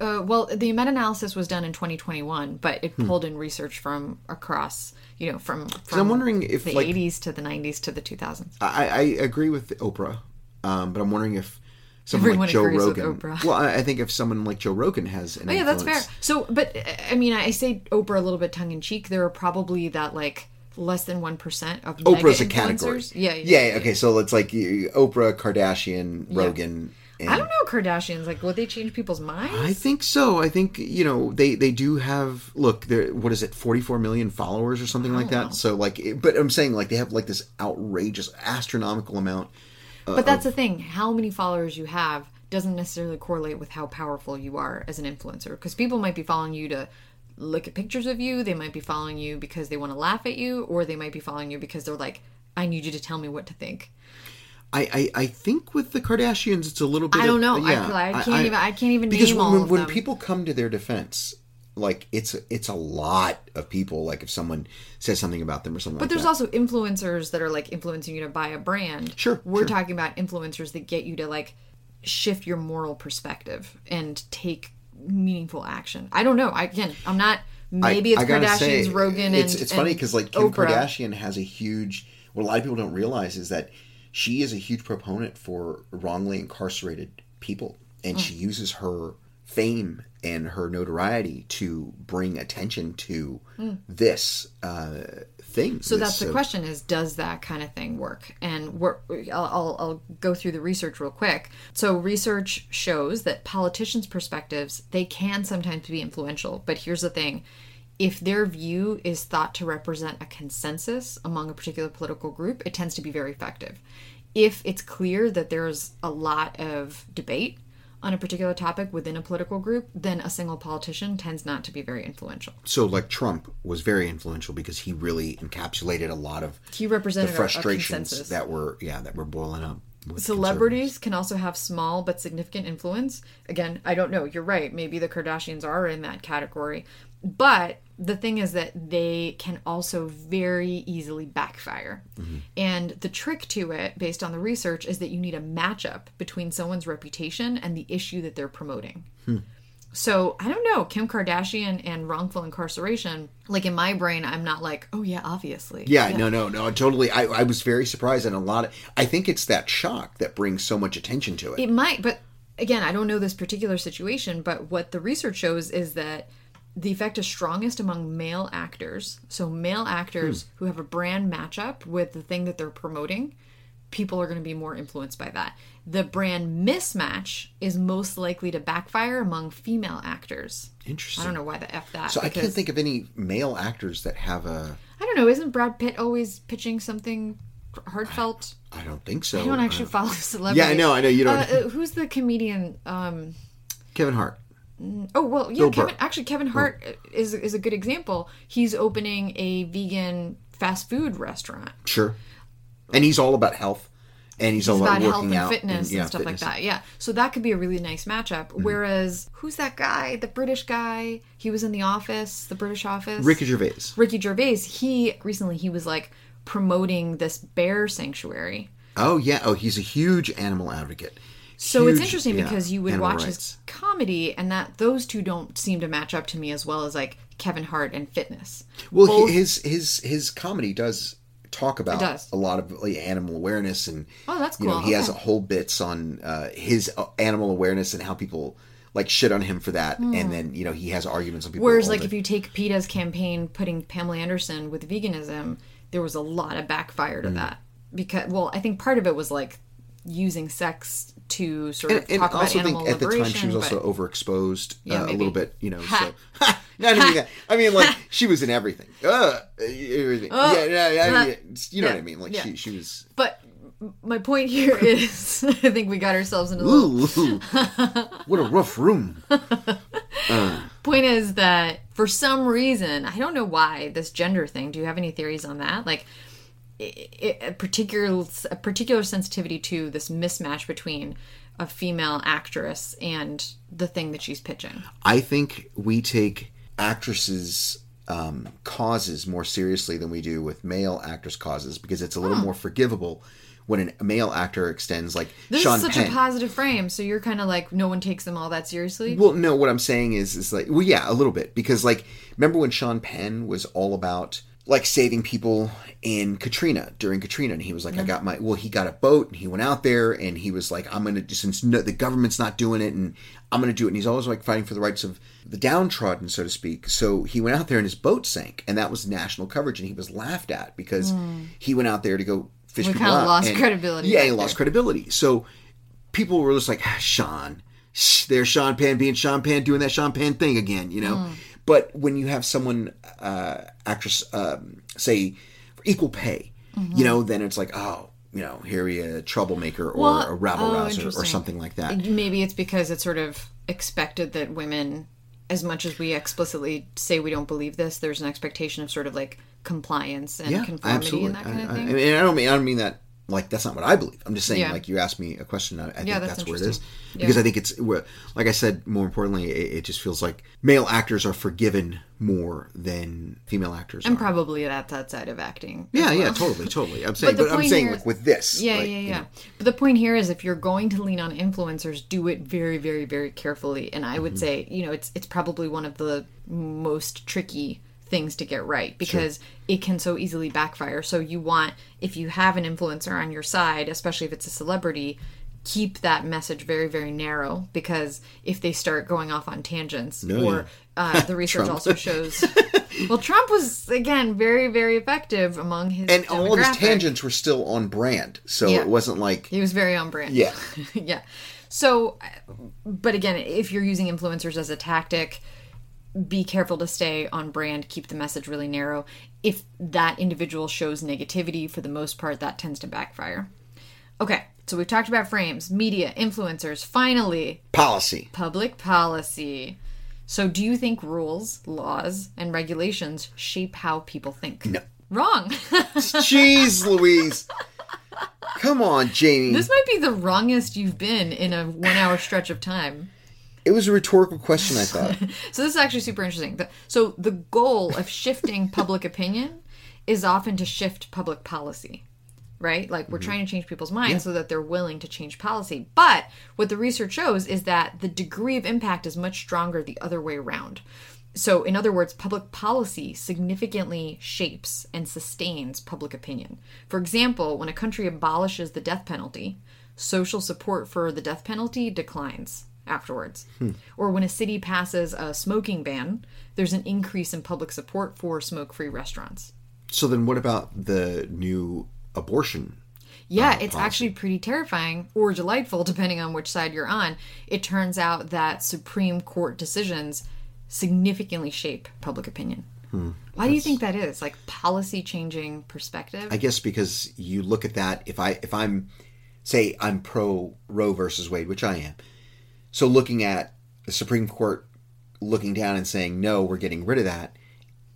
Speaker 1: Uh, well, the meta-analysis was done in 2021, but it pulled in research from across, you know, from, from
Speaker 2: I'm wondering if,
Speaker 1: the
Speaker 2: like-
Speaker 1: 80s to the 90s to the 2000s.
Speaker 2: I, I agree with Oprah, um, but I'm wondering if someone
Speaker 1: Everyone
Speaker 2: like Joe Rogan.
Speaker 1: Oprah.
Speaker 2: Well, I think if someone like Joe Rogan has an
Speaker 1: Oh, yeah, that's fair. So, but I mean, I say Oprah a little bit tongue in cheek. There are probably that like less than one percent of
Speaker 2: Oprah's a category.
Speaker 1: Yeah,
Speaker 2: yeah. yeah, Okay, so it's like Oprah, Kardashian, Rogan. And
Speaker 1: I don't know Kardashians. Like, will they change people's minds?
Speaker 2: I think so. I think you know they they do have look. What is it, forty four million followers or something like that. So like, but I'm saying like they have like this outrageous, astronomical amount.
Speaker 1: but that's the thing. How many followers you have doesn't necessarily correlate with how powerful you are as an influencer. Because people might be following you to look at pictures of you. They might be following you because they want to laugh at you, or they might be following you because they're like, "I need you to tell me what to think."
Speaker 2: I, I, I think with the Kardashians, it's a little bit.
Speaker 1: I don't
Speaker 2: of-
Speaker 1: know. I-
Speaker 2: yeah,
Speaker 1: I can't even- I can't even
Speaker 2: because
Speaker 1: name
Speaker 2: when, when,
Speaker 1: of
Speaker 2: people come to their defense, like it's it's a lot of people. Like if someone says something about them or something.
Speaker 1: But
Speaker 2: like
Speaker 1: there's
Speaker 2: that.
Speaker 1: also influencers that are like influencing you to buy a brand.
Speaker 2: Sure,
Speaker 1: We're
Speaker 2: sure.
Speaker 1: talking about influencers that get you to like shift your moral perspective and take meaningful action. I don't know. I again, I'm not. Maybe
Speaker 2: I-
Speaker 1: it's
Speaker 2: I
Speaker 1: Kardashians,
Speaker 2: say,
Speaker 1: Rogan,
Speaker 2: It's
Speaker 1: and
Speaker 2: it's funny because like Kim
Speaker 1: Oprah.
Speaker 2: Kardashian has a huge. What a lot of people don't realize is that she is a huge proponent for wrongly incarcerated people, and
Speaker 1: Mm.
Speaker 2: she uses her fame and her notoriety to bring attention to this uh, thing.
Speaker 1: Mm. So that's the
Speaker 2: uh,
Speaker 1: question: is does that kind of thing work? And I'll, I'll go through the research real quick. So research shows that politicians' perspectives they can sometimes be influential, but here's the thing: if their view is thought to represent a consensus among a particular political group, it tends to be very effective. If it's clear that there's a lot of debate on a particular topic within a political group, then a single politician tends not to be very influential.
Speaker 2: So like Trump was very influential because he really encapsulated a lot of
Speaker 1: He
Speaker 2: the
Speaker 1: represented a
Speaker 2: frustrations that were yeah that were boiling up.
Speaker 1: Celebrities can also have small but significant influence. Again, I don't know. You're right. Maybe the Kardashians are in that category. But the thing is that they can also very easily backfire. Mm-hmm. And the trick to it, based on the research, is that you need a matchup between someone's reputation and the issue that they're promoting. Hmm. So I don't know, Kim Kardashian and wrongful incarceration. Like in my brain, I'm not like, oh yeah, obviously.
Speaker 2: Yeah, no, no, no, totally. I, I was very surprised, and a lot of. I think it's that shock that brings so much attention to it.
Speaker 1: It might, but again, I don't know this particular situation, but what the research shows is that the effect is strongest among male actors. So, male actors
Speaker 2: Hmm.
Speaker 1: who have a brand matchup with the thing that they're promoting, people are going to be more influenced by that. The brand mismatch is most likely to backfire among female actors.
Speaker 2: Interesting.
Speaker 1: I don't know why the F that.
Speaker 2: So I can't think of any male actors that have a.
Speaker 1: I don't know. Isn't Brad Pitt always pitching something heartfelt?
Speaker 2: I don't think so.
Speaker 1: I don't actually
Speaker 2: Uh,
Speaker 1: follow celebrities.
Speaker 2: Yeah, I know, I know, you don't-
Speaker 1: Uh, uh, who's the comedian? Um,
Speaker 2: Kevin Hart.
Speaker 1: Oh well, yeah.
Speaker 2: Bill
Speaker 1: Kevin,
Speaker 2: Burr.
Speaker 1: actually, Kevin Hart is is a good example. He's opening a vegan fast food restaurant.
Speaker 2: Sure. And he's all about health, and he's, all about
Speaker 1: about health
Speaker 2: working
Speaker 1: and
Speaker 2: out
Speaker 1: fitness and,
Speaker 2: yeah,
Speaker 1: stuff
Speaker 2: fitness. Mm-hmm.
Speaker 1: like that. Yeah, so that could be a really nice matchup. Whereas, who's that guy? The British guy. He was in The Office, the British Office.
Speaker 2: Ricky Gervais.
Speaker 1: Ricky Gervais. He recently he was like promoting this bear sanctuary.
Speaker 2: Oh yeah. Oh, he's a huge animal advocate.
Speaker 1: So it's
Speaker 2: Huge,
Speaker 1: interesting
Speaker 2: yeah,
Speaker 1: because you would watch
Speaker 2: rights.
Speaker 1: his comedy, and that those two don't seem to match up to me as well as like Kevin Hart and fitness.
Speaker 2: Well,
Speaker 1: Both-
Speaker 2: his his his comedy does talk about
Speaker 1: does.
Speaker 2: a lot of like, animal awareness and
Speaker 1: Oh, that's cool.
Speaker 2: you know he has
Speaker 1: Okay.
Speaker 2: whole bits on uh, his uh, animal awareness and how people like shit on him for that and then you know he has arguments on people
Speaker 1: Hmm. Whereas, like,
Speaker 2: the-
Speaker 1: if you take PETA's campaign putting Pamela Anderson with veganism, there was a lot of backfire
Speaker 2: Mm.
Speaker 1: to that. Because, well, I think part of it was like using sex to sort of
Speaker 2: and
Speaker 1: talk about
Speaker 2: also
Speaker 1: animal
Speaker 2: think at the time she was also overexposed
Speaker 1: Yeah,
Speaker 2: uh, a little bit you know
Speaker 1: Ha.
Speaker 2: so not even that. I mean like she was in everything. Uh, everything. Yeah yeah, yeah,
Speaker 1: Uh,
Speaker 2: yeah. You know
Speaker 1: yeah,
Speaker 2: what I mean? Like
Speaker 1: yeah.
Speaker 2: she she was
Speaker 1: But my point here is, I think we got ourselves into a little
Speaker 2: what a rough room.
Speaker 1: Point is that for some reason i don't know why this gender thing do you have any theories on that? Like a particular a particular sensitivity to this mismatch between a female actress and the thing that she's pitching.
Speaker 2: I think we take actresses' um, causes more seriously than we do with male actors' causes because it's a little more forgivable when a male actor extends like
Speaker 1: this
Speaker 2: Sean
Speaker 1: is such
Speaker 2: Penn.
Speaker 1: a positive frame so you're kind of like no one takes them all that seriously?
Speaker 2: Well, no, what I'm saying is, is like, well, yeah, a little bit because like, remember when Sean Penn was all about like saving people in Katrina during Katrina, and he was like, "I got my." Well, he got a boat, and he went out there, and he was like, "I'm gonna since no, the government's not doing it, and I'm gonna do it." And he's always like fighting for the rights of the downtrodden, so to speak. So he went out there, and his boat sank, and that was national coverage, and he was laughed at because he went out there to go fish
Speaker 1: We
Speaker 2: people
Speaker 1: kinda
Speaker 2: out,
Speaker 1: lost
Speaker 2: and-
Speaker 1: credibility
Speaker 2: Yeah,
Speaker 1: right
Speaker 2: he lost
Speaker 1: there.
Speaker 2: credibility. So people were just like, ah, Sean, shh, there's Sean Penn being Sean Penn doing that Sean Penn thing again, you know.
Speaker 1: Mm.
Speaker 2: But when you have someone, uh, actress, um, say for equal pay,
Speaker 1: Mm-hmm.
Speaker 2: you know, then it's like, oh, you know, here he a troublemaker or
Speaker 1: Well,
Speaker 2: a rabble
Speaker 1: oh,
Speaker 2: rouser or something like that.
Speaker 1: Maybe it's because it's sort of expected that women, as much as we explicitly say we don't believe this, there's an expectation of sort of like compliance and
Speaker 2: Yeah,
Speaker 1: conformity
Speaker 2: absolutely.
Speaker 1: and that kind
Speaker 2: I,
Speaker 1: of thing.
Speaker 2: I I don't mean I don't mean that like that's not what I believe. I'm just saying
Speaker 1: Yeah.
Speaker 2: like you asked me a question. I, I think that's,
Speaker 1: that's
Speaker 2: where it is because
Speaker 1: Yeah.
Speaker 2: I think it's well, like I said. More importantly, it, it just feels like male actors are forgiven more than female actors.
Speaker 1: and
Speaker 2: are.
Speaker 1: probably at that side of acting.
Speaker 2: Yeah, yeah, totally, totally. I'm saying,
Speaker 1: the
Speaker 2: but, I'm saying
Speaker 1: here
Speaker 2: like with this.
Speaker 1: Yeah,
Speaker 2: like,
Speaker 1: yeah,
Speaker 2: you
Speaker 1: yeah.
Speaker 2: know,
Speaker 1: But the point here is if you're going to lean on influencers, do it very, very, very carefully. And I would
Speaker 2: Mm-hmm.
Speaker 1: say, you know, it's it's probably one of the most tricky things to get right because it can so easily backfire. So you want if you have an influencer on your side, especially if it's a celebrity, keep that message very, very narrow because if they start going off on tangents
Speaker 2: No,
Speaker 1: or uh, the research also shows well Trump was again very, very effective among his
Speaker 2: and all of his tangents were still on brand, so
Speaker 1: Yeah.
Speaker 2: it wasn't like
Speaker 1: He was very on brand.
Speaker 2: Yeah.
Speaker 1: yeah. So, but again, if you're using influencers as a tactic, be careful to stay on brand, keep the message really narrow. If that individual shows negativity, for the most part, that tends to backfire. Okay, so we've talked about frames, media, influencers. Finally,
Speaker 2: policy.
Speaker 1: public policy. So, do you think rules, laws, and regulations shape how people think?
Speaker 2: No.
Speaker 1: Wrong.
Speaker 2: Jeez, Louise. Come on, Jamie.
Speaker 1: this might be the wrongest you've been in a one hour stretch of time.
Speaker 2: It was a rhetorical question, I thought.
Speaker 1: So this is actually super interesting. So the goal of shifting public opinion is often to shift public policy, right? Like we're mm-hmm. trying to change people's minds so that they're willing to change policy. But what the research shows is that the degree of impact is much stronger the other way around. So in other words, public policy significantly shapes and sustains public opinion. For example, when a country abolishes the death penalty, social support for the death penalty declines afterwards. Hmm. Or when a city passes a smoking ban, there's an increase in public support for smoke free restaurants.
Speaker 2: so then, what about the new abortion?
Speaker 1: Yeah, uh, it's actually pretty terrifying or delightful, depending on which side you're on. It turns out that Supreme Court decisions significantly shape public opinion. Hmm. Why do you think that is? Like policy changing perspective?
Speaker 2: I guess because you look at that. If I if I'm say I'm pro Roe versus Wade, which I am, so looking at the Supreme Court looking down and saying no, we're getting rid of that.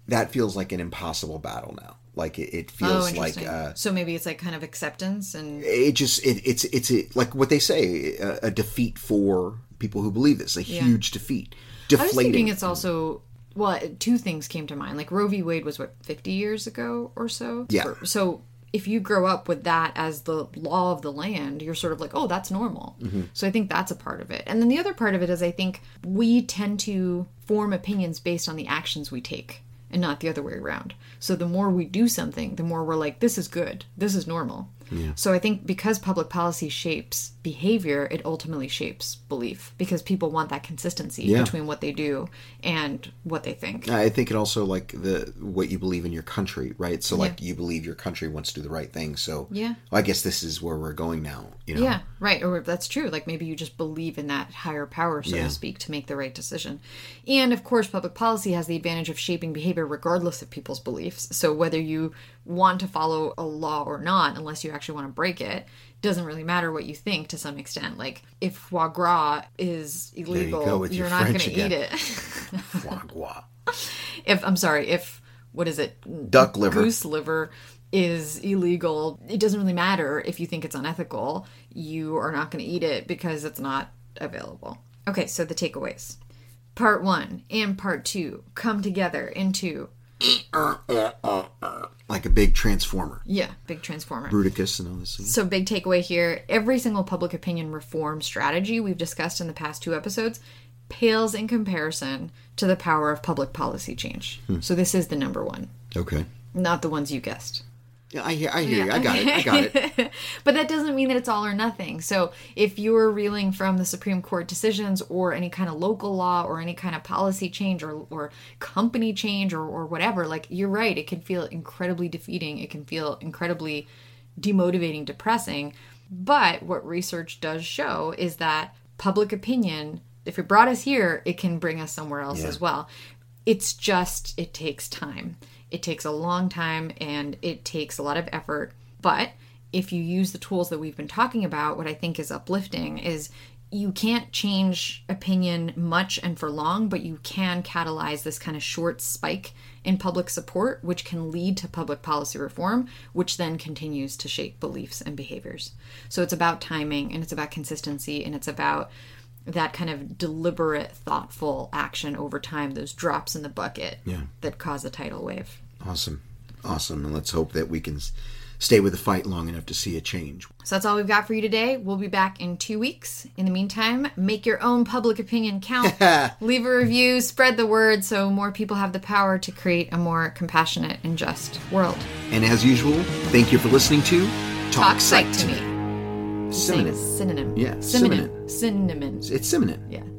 Speaker 2: That feels like an impossible battle now. Like it, it
Speaker 1: oh,
Speaker 2: feels like
Speaker 1: interesting.
Speaker 2: uh,
Speaker 1: so maybe it's like kind of acceptance and
Speaker 2: it just it, it's it's a, like what they say a, a defeat for people who believe this a huge defeat
Speaker 1: I was thinking it's also well, two things came to mind. Like Roe v. Wade was what fifty years ago or so.
Speaker 2: Yeah.
Speaker 1: So if you grow up with that as the law of the land, you're sort of like, oh, that's normal.
Speaker 2: Mm-hmm.
Speaker 1: So I think that's a part of it. And then the other part of it is I think we tend to form opinions based on the actions we take and not the other way around. So the more we do something, the more we're like, this is good, this is normal. So I think because public policy shapes behavior, it ultimately shapes belief because people want that consistency
Speaker 2: Yeah.
Speaker 1: between what they do and what they think.
Speaker 2: I think it also like the what you believe in your country, right? So like you believe your country wants to do the right thing. So
Speaker 1: Yeah.
Speaker 2: well, I guess this is where we're going now. You know,
Speaker 1: Yeah, right. Or that's true. Like maybe you just believe in that higher power, so
Speaker 2: Yeah.
Speaker 1: to speak, to make the right decision. And of course, public policy has the advantage of shaping behavior regardless of people's beliefs. So whether you want to follow a law or not, unless you actually want to break it, doesn't really matter what you think to some extent. Like if foie gras is illegal,
Speaker 2: go
Speaker 1: you're not going
Speaker 2: French
Speaker 1: to eat it.
Speaker 2: Foie gras.
Speaker 1: if I'm sorry, if what is it?
Speaker 2: Duck liver.
Speaker 1: Goose liver is illegal. It doesn't really matter if you think it's unethical. You are not going to eat it because it's not available. Okay, so the takeaways. Part one and part two come together into
Speaker 2: like a big transformer,
Speaker 1: yeah, big transformer.
Speaker 2: Bruticus and all this.
Speaker 1: So, big takeaway here every single public opinion reform strategy we've discussed in the past two episodes pales in comparison to the power of public policy change. Hmm. So, this is the number one.
Speaker 2: Okay.
Speaker 1: not the ones you guessed.
Speaker 2: Yeah, I hear, I hear you. I got it. I got it.
Speaker 1: but that doesn't mean that it's all or nothing. So if you're reeling from the Supreme Court decisions or any kind of local law or any kind of policy change or, or company change or, or whatever, like you're right, it can feel incredibly defeating. It can feel incredibly demotivating, depressing. But what research does show is that public opinion, if it brought us here, it can bring us somewhere else
Speaker 2: Yeah.
Speaker 1: as well. It's just, it takes time. It takes a long time and it takes a lot of effort. But if you use the tools that we've been talking about, what I think is uplifting is you can't change opinion much and for long, but you can catalyze this kind of short spike in public support, which can lead to public policy reform, which then continues to shape beliefs and behaviors. So it's about timing and it's about consistency and it's about that kind of deliberate, thoughtful action over time, those drops in the bucket that cause a tidal wave.
Speaker 2: Awesome. Awesome. And let's hope that we can stay with the fight long enough to see a change.
Speaker 1: So that's all we've got for you today. We'll be back in two weeks. In the meantime, make your own public opinion count. Leave a review, spread the word so more people have the power to create a more compassionate and just world.
Speaker 2: And as usual, thank you for listening to Talk,
Speaker 1: Talk
Speaker 2: Psych
Speaker 1: psych to me.
Speaker 2: Synonym.
Speaker 1: Synonym.
Speaker 2: Yeah,
Speaker 1: Synonym. Synonym.
Speaker 2: It's synonym.
Speaker 1: Yeah.